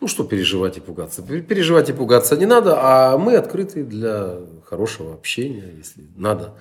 Ну что переживать и пугаться? Переживать и пугаться не надо, а мы открыты для хорошего общения, если надо.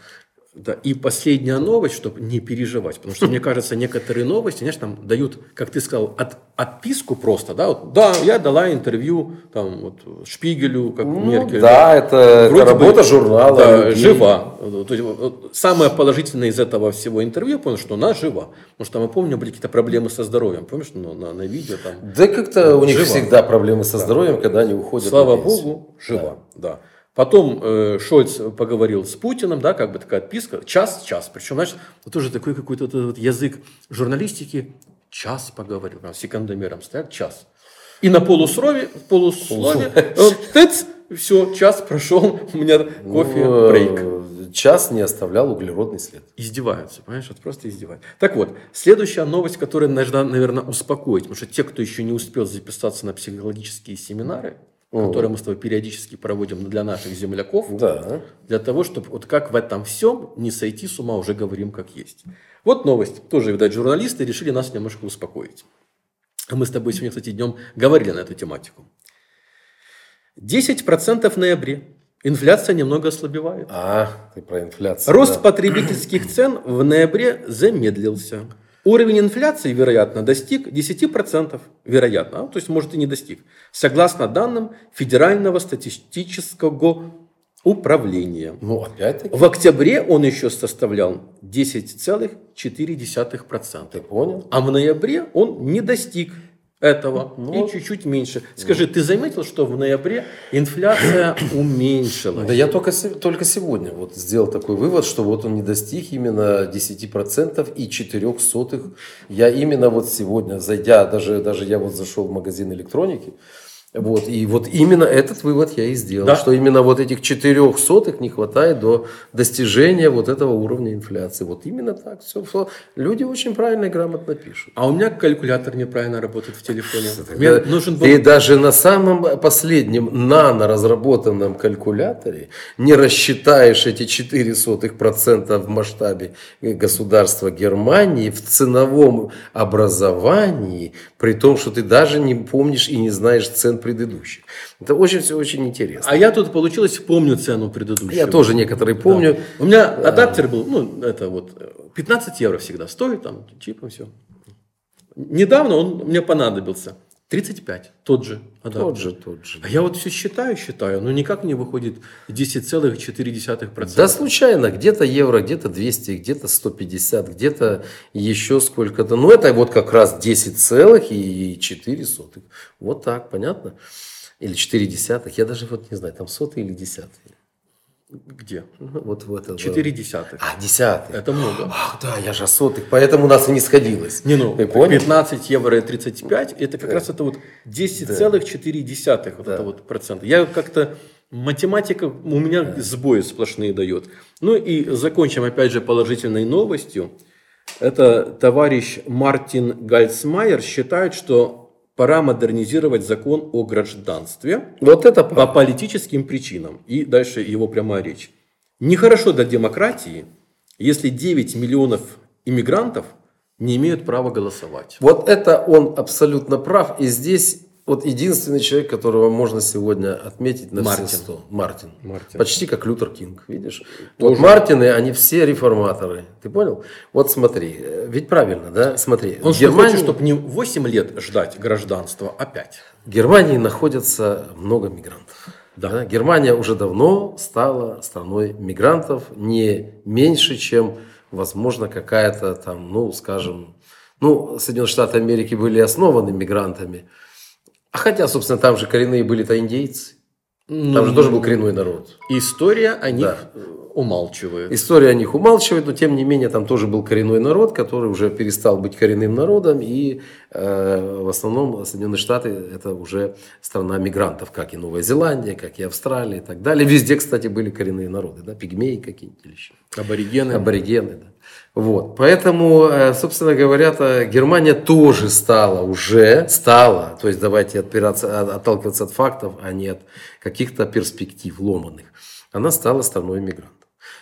Да, и последняя новость, чтобы не переживать, потому что, мне кажется, некоторые новости, знаешь, там дают, как ты сказал, от, отписку просто, да, вот, да, я дала интервью, там, вот, Шпигелю, как ну, Меркель. Да, это, Вроде это работа бы, журнала. Да, жива. То есть, вот, самое положительное из этого всего интервью, понял, что она жива. Потому что, мы помним, были какие-то проблемы со здоровьем, помнишь, ну, на, на видео там. Да как-то у них жива. всегда проблемы со здоровьем, да. когда они уходят Слава Богу, жива, да. да. Потом э, Шольц поговорил с Путиным, да, как бы такая отписка, час-час. Причем, знаешь, вот тоже такой какой-то вот язык журналистики, час поговорил, прям секундомером стоят, час. И на полуслове, полуслове, тыц, все, час прошел, <laughs> у меня кофе, брейк. Час не оставлял углеродный след. Издеваются, понимаешь, вот просто издеваются. Так вот, следующая новость, которая должна, наверное, успокоить, потому что те, кто еще не успел записаться на психологические семинары, угу. которые мы с тобой периодически проводим для наших земляков, да. для того, чтобы вот как в этом всем не сойти с ума, уже говорим как есть. Вот новость. Тоже, видать, журналисты решили нас немножко успокоить. Мы с тобой сегодня, кстати, днем говорили на эту тематику. 10% в ноябре. Инфляция немного ослабевает. А, ты про инфляцию. Рост да. потребительских цен в ноябре замедлился. Уровень инфляции, вероятно, достиг 10%, вероятно, а, то есть может и не достиг, согласно данным Федерального статистического управления. Ну, опять-таки. В октябре он еще составлял 10,4%. Ты понял? А в ноябре он не достиг этого ну, и чуть-чуть меньше. Скажи, ты заметил, что в ноябре инфляция <coughs> уменьшилась? Да я только, только сегодня вот сделал такой вывод, что вот он не достиг именно 10% и 4 сотых. Я именно вот сегодня, зайдя, даже, даже я вот зашел в магазин электроники, вот, и вот именно этот вывод я и сделал, да? что именно вот этих четырех сотых не хватает до достижения вот этого уровня инфляции. Вот именно так. Все, все. Люди очень правильно и грамотно пишут. А у меня калькулятор неправильно работает в телефоне. Мне нужен был... Ты даже на самом последнем нано разработанном калькуляторе не рассчитаешь эти 4 сотых процента в масштабе государства Германии в ценовом образовании, при том, что ты даже не помнишь и не знаешь цен предыдущих. Это очень все очень интересно. А я тут, получилось, помню цену предыдущую. Я тоже некоторые помню. Да. У меня адаптер был, ну, это вот 15 евро всегда стоит, там, чипом все. Недавно он мне понадобился. 35, тот же адаптер. Тот же, тот же. А я вот все считаю, считаю, но никак не выходит 10,4%. Да случайно, где-то евро, где-то 200, где-то 150, где-то еще сколько-то. Ну это вот как раз 10,4. Вот так, понятно? Или 4 десятых, я даже вот не знаю, там сотые или десятые. Где? Вот в это. Четыре десятых. А, десятых. Это много. Ах, да, я же сотых, поэтому у нас и не сходилось. Не, ну, Ты понял? 15 евро и 35, это как да. раз это вот 10,4 да. вот да. это вот процента. Я как-то, математика у меня да. сбои сплошные дает. Ну и закончим опять же положительной новостью. Это товарищ Мартин Гальцмайер считает, что пора модернизировать закон о гражданстве вот это по политическим причинам. И дальше его прямая речь. Нехорошо для демократии, если 9 миллионов иммигрантов не имеют права голосовать. Вот это он абсолютно прав. И здесь вот единственный человек, которого можно сегодня отметить на Мартин. все сто. Мартин. Мартин. Почти как Лютер Кинг, видишь? Тоже. Вот Мартины, они все реформаторы. Ты понял? Вот смотри, э, ведь правильно, да? Смотри. Он Германии... хочет, чтобы не 8 лет ждать гражданства, а 5. В Германии находится много мигрантов. Да. Да? Германия уже давно стала страной мигрантов, не меньше, чем, возможно, какая-то там, ну, скажем, ну, Соединенные Штаты Америки были основаны мигрантами, хотя, собственно, там же коренные были-то индейцы. Там ну, же тоже был коренной народ. История о них да. Умалчивает. История о них умалчивает, но тем не менее там тоже был коренной народ, который уже перестал быть коренным народом. И э, в основном Соединенные Штаты это уже страна мигрантов, как и Новая Зеландия, как и Австралия и так далее. Везде, кстати, были коренные народы, да, пигмеи какие-нибудь или еще. Аборигены. Аборигены, да. Вот. Поэтому, э, собственно говоря, Германия тоже стала уже, стала, то есть давайте отпираться, отталкиваться от фактов, а не от каких-то перспектив ломаных. Она стала страной мигрантов.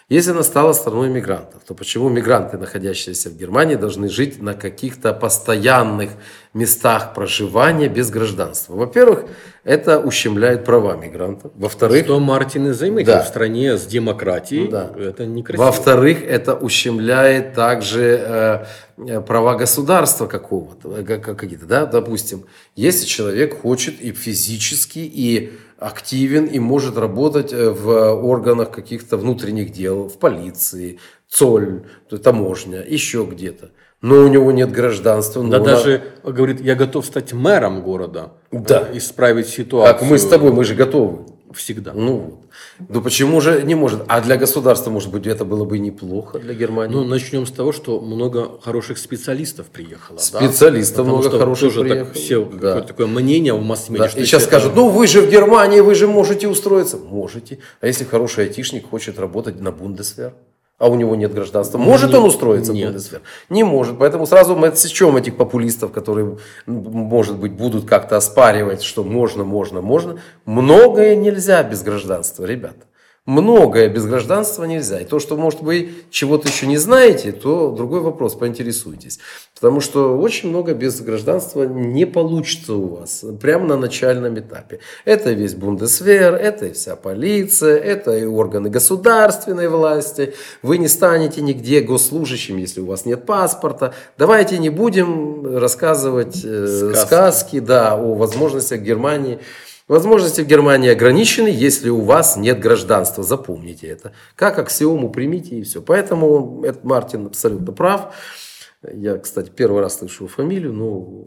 Если она стала страной мигрантов, то почему мигранты, находящиеся в Германии, должны жить на каких-то постоянных местах проживания без гражданства? Во-первых, это ущемляет права мигрантов. Во-вторых, Что Мартин и заметил Да. в стране с демократией, Да. это некрасиво. Во-вторых, это ущемляет также э, права государства какого-то, э, как- как- какие-то, да, допустим, если человек хочет и физически, и активен, и может работать э, в органах каких-то внутренних дел, в полиции, ЦОЛь, таможня, еще где-то, но у него нет гражданства, Да ну, даже говорит, я готов стать мэром города, Да. э, исправить ситуацию. как мы с тобой, мы же готовы. Всегда. Ну. Ну почему же не может? А для государства, может быть, это было бы неплохо для Германии. Ну, начнем с того, что много хороших специалистов приехало. да? Специалистов Потому много что хороших тоже так приехало. все Да. какое-то такое мнение в масс-медиа. Да, И сейчас если скажут, это- ну вы же в Германии, вы же можете устроиться. Можете. А если хороший айтишник хочет работать на Бундесвер? А у него нет гражданства. Может Не- он устроиться в нет. Бундесвер? Не может. Поэтому сразу мы отсечем этих популистов, которые, может быть, будут как-то оспаривать, что можно, можно, можно. Многое нельзя без гражданства, ребята. Многое без гражданства нельзя. И то, что, может, вы чего-то еще не знаете, то другой вопрос, поинтересуйтесь. Потому что очень много без гражданства не получится у вас прямо на начальном этапе. Это весь Бундесвер, это и вся полиция, это и органы государственной власти. Вы не станете нигде госслужащим, если у вас нет паспорта. Давайте не будем рассказывать э, Сказки. сказки да, о возможностях Германии. Возможности в Германии ограничены, если у вас нет гражданства. Запомните это. Как аксиому примите и все. Поэтому этот Мартин абсолютно прав. Я, кстати, первый раз слышу фамилию, но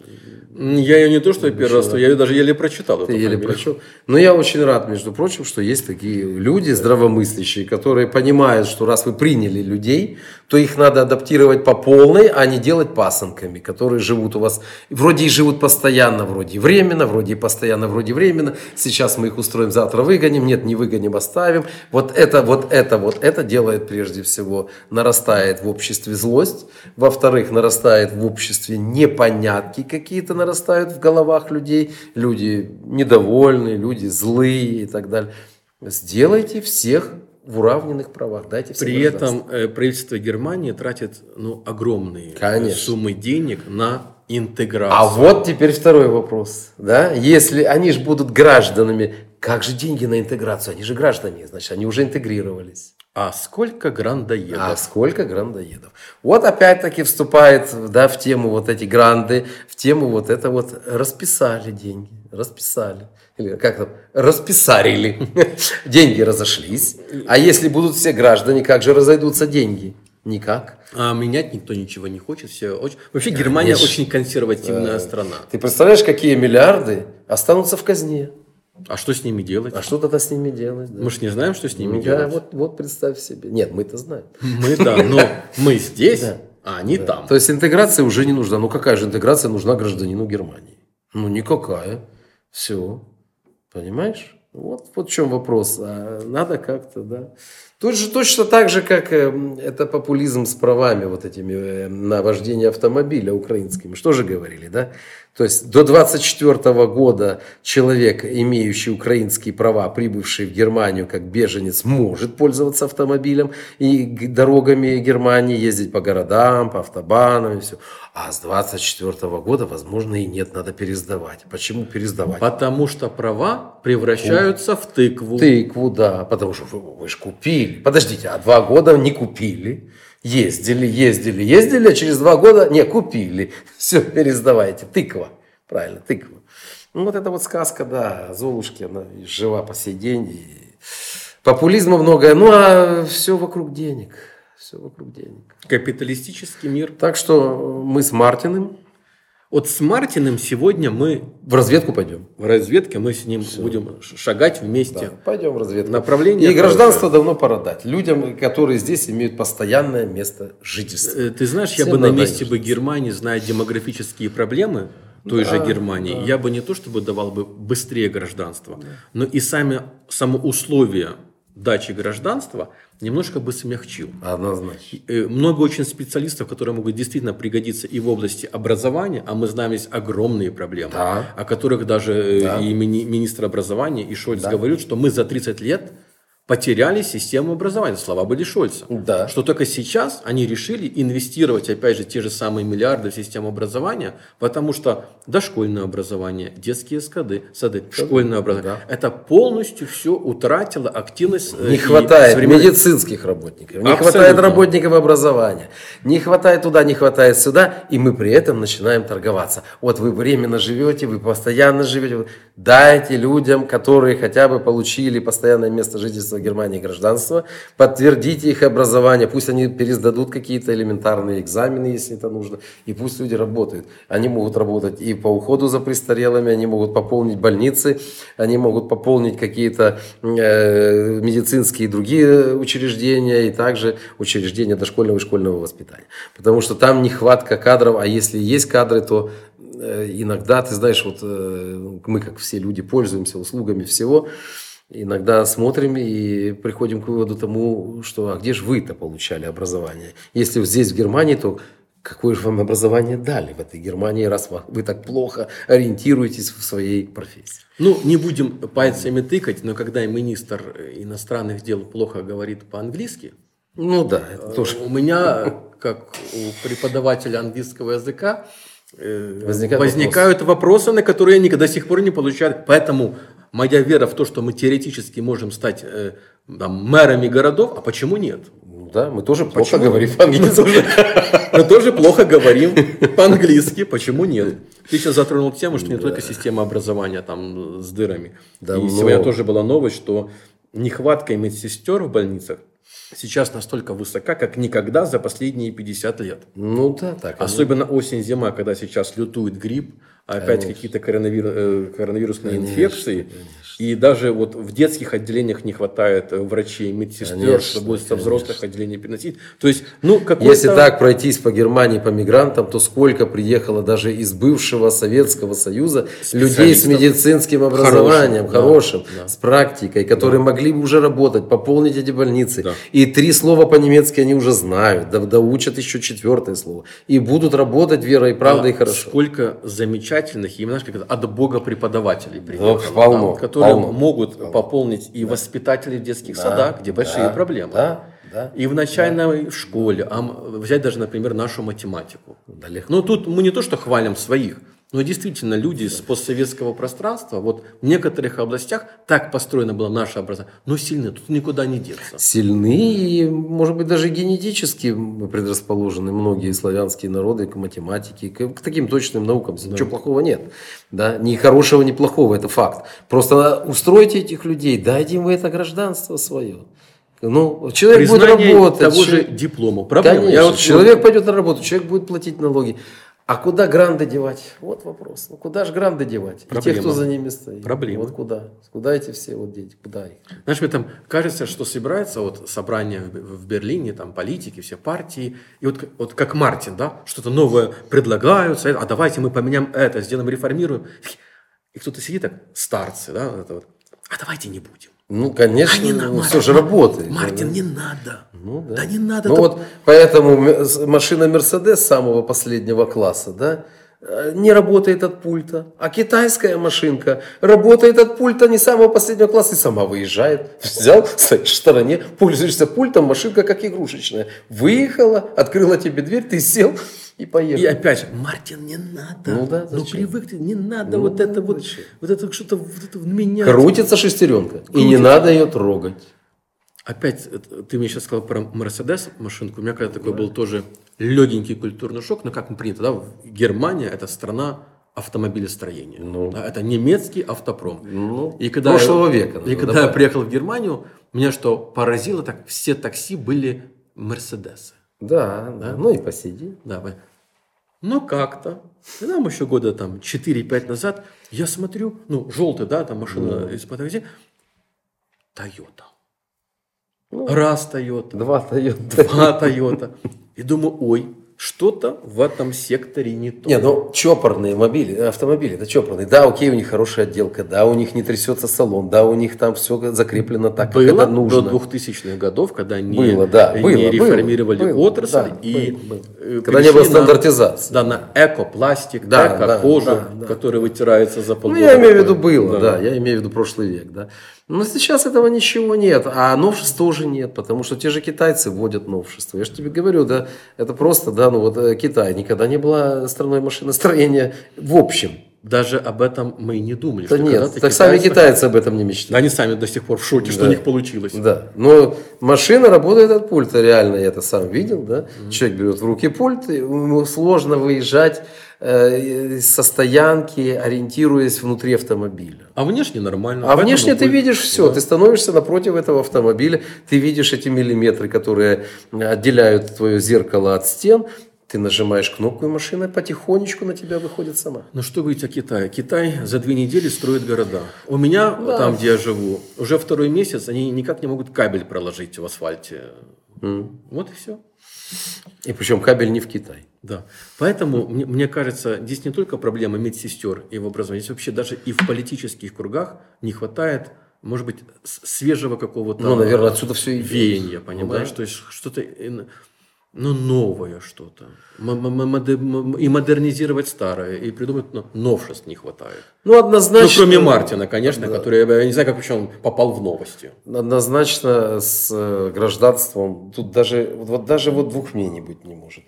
М, Я ее не то, что я первый раз, я ее даже еле прочитал. ты еле фамилию. прочел. Но я очень рад, между прочим, что есть такие люди здравомыслящие, которые понимают, что раз вы приняли людей, то их надо адаптировать по полной, а не делать пасынками, которые живут у вас, вроде и живут постоянно, вроде и временно, вроде и постоянно, вроде и временно. Сейчас мы их устроим, завтра выгоним, нет, не выгоним, оставим. Вот это, вот это, вот это делает прежде всего, нарастает в обществе злость, во-вторых, нарастает в обществе непонятки какие-то нарастают в головах людей, люди недовольны, люди злые и так далее. Сделайте всех в уравненных правах, дайте всем При этом э, правительство Германии тратит ну, огромные э, Конечно. суммы денег на интеграцию. А вот теперь второй вопрос. Да? Если они же будут гражданами, как же деньги на интеграцию? Они же граждане, значит, они уже интегрировались. А сколько грандоедов? А сколько грандоедов? Вот опять-таки вступает да, в тему вот эти гранды, в тему вот это вот расписали деньги, расписали. Или как там? Расписарили. <laughs> Деньги разошлись. А если будут все граждане, как же разойдутся деньги? Никак. А менять никто ничего не хочет. Все очень... Вообще Германия Конечно. очень консервативная страна. Ты представляешь, какие миллиарды останутся в казне? А что с ними делать? А что тогда с ними делать? да? Мы же не знаем, что с ними Ну, делать. да, вот, вот представь себе. Нет, мы-то знаем. Мы да, но <laughs> мы здесь, а они там. То есть интеграция уже не нужна. Ну какая же интеграция нужна гражданину Германии? Ну никакая. Все. Понимаешь? Вот, вот в чем вопрос. А надо как-то, да. Тут же точно так же, как э, это популизм с правами вот этими э, на вождение автомобиля украинскими. Что же говорили, да? То есть до 24 года человек, имеющий украинские права, прибывший в Германию как беженец, может пользоваться автомобилем и дорогами Германии, ездить по городам, по автобанам и все. А с 24 года, возможно, и нет, надо пересдавать. Почему пересдавать? Потому что права превращаются в тыкву. Тыкву, да, потому что вы, вы же купили. Подождите, а два года не купили. Ездили, ездили, ездили, а через два года не купили. <laughs> Все, пересдавайте. Тыква. Правильно, тыква. Ну, вот это вот сказка, да, Золушки, она жива по сей день. И популизма много, ну, а все вокруг денег. Все вокруг денег. Капиталистический мир. Так что мы с Мартиным Вот с Мартиным сегодня мы в разведку пойдем. в разведке, мы с ним будем ш- шагать вместе. Да, пойдем в разведку. Направление И гражданство давно пора дать. Людям, которые здесь имеют постоянное место жительства. Э, Ты знаешь, я Всем бы на месте жить. бы Германии, зная демографические проблемы той же Германии, я бы не то чтобы давал бы быстрее гражданство, но и сами, само условие дачи гражданства немножко бы смягчил. Однозначно. Э, Много очень специалистов, которые могут действительно пригодиться и в области образования, а мы знаем здесь огромные проблемы, Да. о которых даже э, Да. и мини- министр образования, и Шольц говорят, что мы за 30 лет потеряли систему образования. Слова были Шольца. Да. Что только сейчас они решили инвестировать, опять же, те же самые миллиарды в систему образования, потому что дошкольное образование, детские сады, сады школьное образование, Да. это полностью все утратило активность. э, Не хватает современной- медицинских работников, не Абсолютно. хватает работников образования, не хватает туда, не хватает сюда, и мы при этом начинаем торговаться. Вот вы временно живете, вы постоянно живете, дайте людям, которые хотя бы получили постоянное место жительства в Германии гражданство, подтвердите их образование, пусть они пересдадут какие-то элементарные экзамены, если это нужно, и пусть люди работают. Они могут работать и по уходу за престарелыми, они могут пополнить больницы, они могут пополнить какие-то э, медицинские и другие учреждения, и также учреждения дошкольного и школьного воспитания. Потому что там нехватка кадров, а если есть кадры, то э, иногда, ты знаешь, вот э, мы, как все люди, пользуемся услугами всего, Иногда смотрим и приходим к выводу тому, что а где же вы-то получали образование? Если здесь, в Германии, то какое же вам образование дали в этой Германии, раз вы- так плохо ориентируетесь в своей профессии? Ну, не будем пальцами тыкать, но когда министр иностранных дел плохо говорит по-английски, Ну да, это тоже. У меня, как у преподавателя английского языка, э, Возникают возникают вопросы, на которые никогда до сих пор не получал. Поэтому моя вера в то, что мы теоретически можем стать э, там, мэрами городов, а почему нет? Да, мы тоже плохо Почему? говорим по-английски. мы тоже плохо говорим по-английски, почему нет? Ты сейчас затронул тему, что не только система образования там с дырами. И сегодня тоже была новость, что нехватка медсестер в больницах сейчас настолько высока, как никогда за последние 50 лет. Ну да, так. они- Особенно осень-зима, когда сейчас лютует грипп, опять какие-то коронавир- э, коронавирусные Конечно, инфекции. И даже вот в детских отделениях не хватает э, врачей, медсестер, Конечно, чтобы со конечно. взрослых отделений переносить. То есть, ну, какой-то... Если так пройтись по Германии, по мигрантам, то сколько приехало даже из бывшего Советского Союза людей с медицинским образованием, Хорошим, да, хорошим, да. с практикой, которые могли бы уже работать, пополнить эти больницы. Да. И три слова по-немецки они уже знают, да, доучат еще четвертое слово. И будут работать верой и правдой и А хорошо. Сколько замечательных, именно знаешь, как от Бога преподавателей приехало, Ну, полно, да, которые полно. могут пополнить и воспитателей в детских садах, где большие да, проблемы. Да, да. И в начальной школе, а взять даже, например, нашу математику. Да, легко. Ну, тут мы не то, что хвалим своих, но действительно люди с постсоветского пространства, вот в некоторых областях так построено было наше образование, но сильны, тут никуда не деться. сильны и, может быть, даже генетически предрасположены многие славянские народы к математике, к, к таким точным наукам. Ничего плохого нет. Да? Ни хорошего, ни плохого, это факт. Просто устройте этих людей, дайте им это гражданство свое. Ну, человек будет Признание работать. того же диплома. Проблема. Конечно, Я вот- человек пойдет на работу, человек будет платить налоги. А куда гранды девать? Вот вопрос. Ну, куда же гранды девать? И те, Проблема. кто за ними стоит. Проблема. Вот куда? Куда эти все вот дети? Куда их? Знаешь, мне там кажется, что собирается вот собрание в Берлине, там политики, все партии, и вот, вот как Мартин, да, что-то новое предлагают, а давайте мы поменяем это, сделаем, реформируем. И кто-то сидит так, старцы, да, вот это вот, а давайте не будем. Ну, конечно, А не ну, все же работает. Мартин, не надо. Ну, да. да. не надо. Ну то- вот поэтому машина Мерседес самого последнего класса, да, э, не работает от пульта. А китайская машинка работает от пульта не самого последнего класса и сама выезжает. Взял, <laughs> стоишь в стороне, пользуешься пультом, машинка как игрушечная. Выехала, открыла тебе дверь, ты сел и поехал. И опять же, Мартин, не надо. Ну да, ну зачем? привык ты, не надо Ну, вот это вот, зачем? вот это что-то, вот это менять. Крутится шестеренка, и не Крутится. надо ее трогать. Опять, это, ты мне сейчас сказал про Мерседес машинку. У меня когда такой был тоже легенький культурный шок. Но как принято, да, Германия это страна автомобилестроения. Ну. Да, это немецкий автопром. Ну, И когда прошлого я, века. И когда я добавить. приехал в Германию, меня что поразило, так все такси были Мерседесы. Да, да, ну и посиди. Да, вы- ну как-то. Нам еще года там 4-5 назад я смотрю, ну, желтый, да, там машина из-под такси, Тойота. Ну, Раз Тойота. Два Тойота. два Тойота. И думаю, ой, что-то в этом секторе не то. Не, ну чопорные мобили, автомобили, это чопорные. Да, окей, у них хорошая отделка, да, у них не трясется салон, да, у них там все закреплено так, было как это нужно. до 2000-х годов, когда не, Было, да, не было, реформировали было, отрасль да, и было, было. э, Когда не было перешли на- стандартизации. да, на эко-пластик, Да, да, эко-кожу, да, да. который вытирается за Ну, полгода. я имею в виду было, да. я имею в виду прошлый век, да. Но сейчас этого ничего нет, а новшеств тоже нет, потому что те же китайцы вводят новшества. Я же тебе говорю, да, это просто, да, ну вот э, Китай никогда не была страной машиностроения в общем. Даже об этом мы и не думали. Да что нет, так сами китайцы- китайцы об этом не мечтают. Да они сами до сих пор в шоке, что Да. у них получилось. Да, но машина работает от пульта, реально, я это сам видел, да. Человек берет в руки пульт, ему сложно выезжать со стоянки, ориентируясь внутри автомобиля. А внешне нормально. А Поэтому внешне ты видишь все, Да. ты становишься напротив этого автомобиля, ты видишь эти миллиметры, которые отделяют твое зеркало от стен, ты нажимаешь кнопку, и машина потихонечку на тебя выходит сама. Ну что говорить о Китае? Китай за две недели строит города. У меня, там, где я живу, уже второй месяц они никак не могут кабель проложить в асфальте. Вот и все. И причем кабель не в Китай. Да. Поэтому, мне, мне кажется, здесь не только проблема медсестер и в образовании, здесь вообще даже и в политических кругах не хватает, может быть, свежего какого-то Ну, наверное, отсюда все и веяния, понимаешь? да. То есть что-то, ин- ну, новое что-то. И модернизировать старое, и придумать ну, новшеств не хватает. Ну, Ну, однозначно. кроме Мартина, конечно, который, я не знаю, как вообще он попал в новости. Однозначно с э, гражданством тут даже вот даже вот двух мнений быть не может.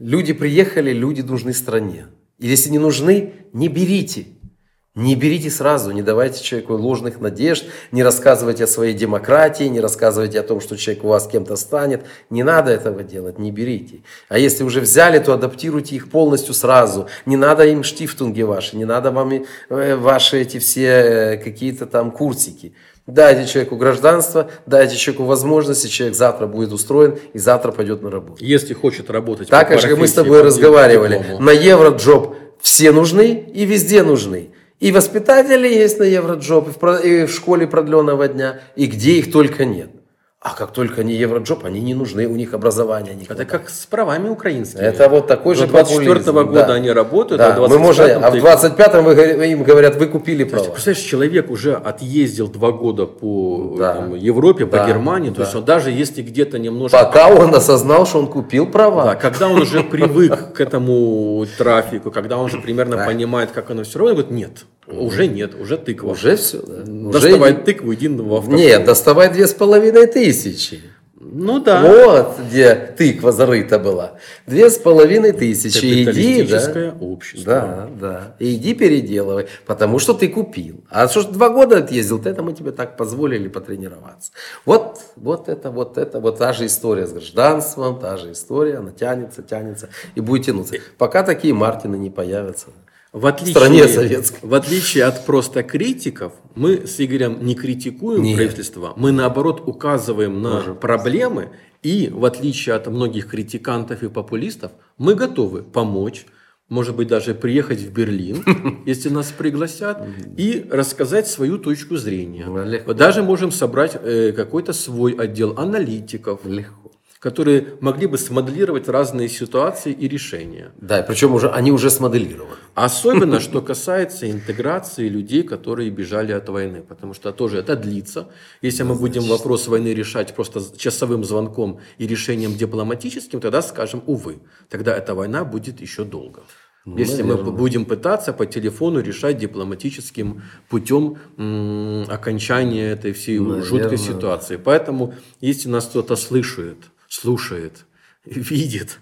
Люди приехали, люди нужны стране. И если не нужны, не берите. Не берите сразу, не давайте человеку ложных надежд, не рассказывайте о своей демократии, не рассказывайте о том, что человек у вас кем-то станет. Не надо этого делать, не берите. А если уже взяли, то адаптируйте их полностью сразу. Не надо им штифтунги ваши, не надо вам э, ваши эти все э, какие-то там курсики. Дайте человеку гражданство, дайте человеку возможности, человек завтра будет устроен и завтра пойдет на работу. Если хочет работать Так, как мы с тобой разговаривали, на Евроджоп все нужны и везде нужны. И воспитатели есть на Евроджоп, и в школе продленного дня, и где их только нет. А как только они Евроджоп, они не нужны, у них образование не Это как с правами украинскими. Это вот такой До же 24 популизм, года да. они работают, Да, а мы можем, 25 а в ты- 25-м вы им говорят, вы купили То есть, право. представляешь, человек уже отъездил два года по Да. там, Европе, по Да, Германии, то да. есть он даже если где-то немножко... Пока он осознал, что он купил права. Да, когда он уже привык к этому трафику, когда он уже примерно понимает, как оно все равно, он говорит, нет, уже нет, уже тыква. Уже все. Да. Доставай Уже... тыкву, иди в авто. Нет, доставай две с половиной тысячи. Ну да. Вот где тыква зарыта была. Две с половиной тысячи. Иди, да. Общество. Да, да. Иди переделывай, потому что ты купил. А что ж два года отъездил, то это мы тебе так позволили потренироваться. Вот, вот это, вот это, вот та же история с гражданством, та же история, она тянется, тянется и будет тянуться. Пока такие Мартины не появятся. В отличие, стране советской. в отличие от просто критиков, мы с Игорем не критикуем Нет. правительство, мы наоборот указываем на проблемы и, в отличие от многих критикантов и популистов, мы готовы помочь, может быть, даже приехать в Берлин, <laughs> если нас пригласят, и рассказать свою точку зрения. Легко. Даже можем собрать э, какой-то свой отдел аналитиков, Легко. Которые могли бы смоделировать разные ситуации и решения. Да, причем уже, они уже смоделированы. Особенно, <laughs> что касается интеграции людей, которые бежали от войны. Потому что тоже это длится. Если мы будем вопрос войны решать просто часовым звонком и решением дипломатическим, тогда скажем, увы, тогда эта война будет еще долго. Если мы наверное. будем пытаться по телефону решать дипломатическим путем м, окончания этой всей жуткой Наверное. ситуации. Поэтому, если нас кто-то слышит, слушает, <laughs> видит,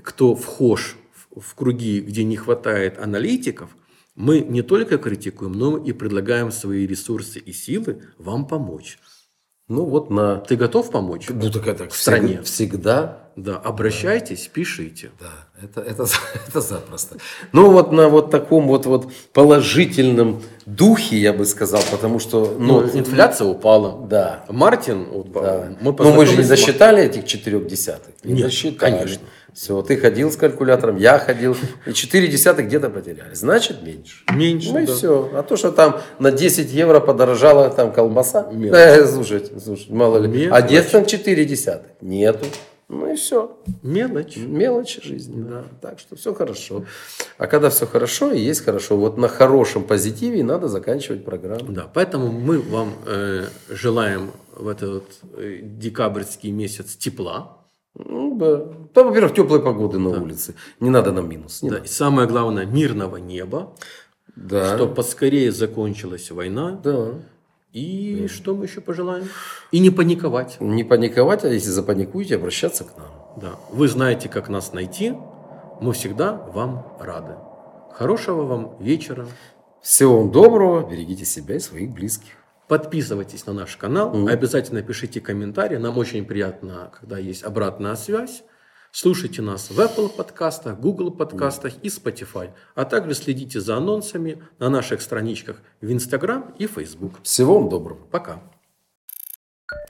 кто вхож в- круги, где не хватает аналитиков, мы не только критикуем, но и предлагаем свои ресурсы и силы вам помочь. Ну вот на... Ты готов помочь? Ну так это В стране. всег- всегда Да, обращайтесь, пишите. Да, это, это, <laughs> это запросто. Ну, вот на вот таком вот, вот положительном духе, я бы сказал, потому что... Ну, Ну, инфляция упала. Да. Мартин, вот, да. мы Но мы же не засчитали этих четырех десятых. Не Нет, засчитали. конечно. Все, ты ходил с калькулятором, я ходил, и четыре десятых где-то потеряли. Значит, меньше. Меньше, Ну и да. все. А то, что там на 10 евро подорожала там колбаса, Мелочь. э, слушайте, слушайте, мало ли. Мелочь. А там 4 десятых? Нету. Ну и все. Мелочь. Мелочи жизни, да. Так что все хорошо. А когда все хорошо, и есть хорошо, вот на хорошем позитиве надо заканчивать программу. Да, поэтому мы вам э, желаем в этот э, декабрьский месяц тепла. Ну, да. Там, во-первых, теплой погоды на улице. Не надо нам минус. Не Да, надо. и самое главное, мирного неба, Да. чтобы поскорее закончилась война. Да. И что мы еще пожелаем? И не паниковать. Не паниковать, а если запаникуете, обращаться к нам. Да. Вы знаете, как нас найти. Мы всегда вам рады. Хорошего вам вечера. Всего вам доброго, берегите себя и своих близких. Подписывайтесь на наш канал, обязательно пишите комментарии. Нам очень приятно, когда есть обратная связь. Слушайте нас в Apple подкастах, Google подкастах и Spotify. А также следите за анонсами на наших страничках в Instagram и Facebook. Всего вам доброго. Пока.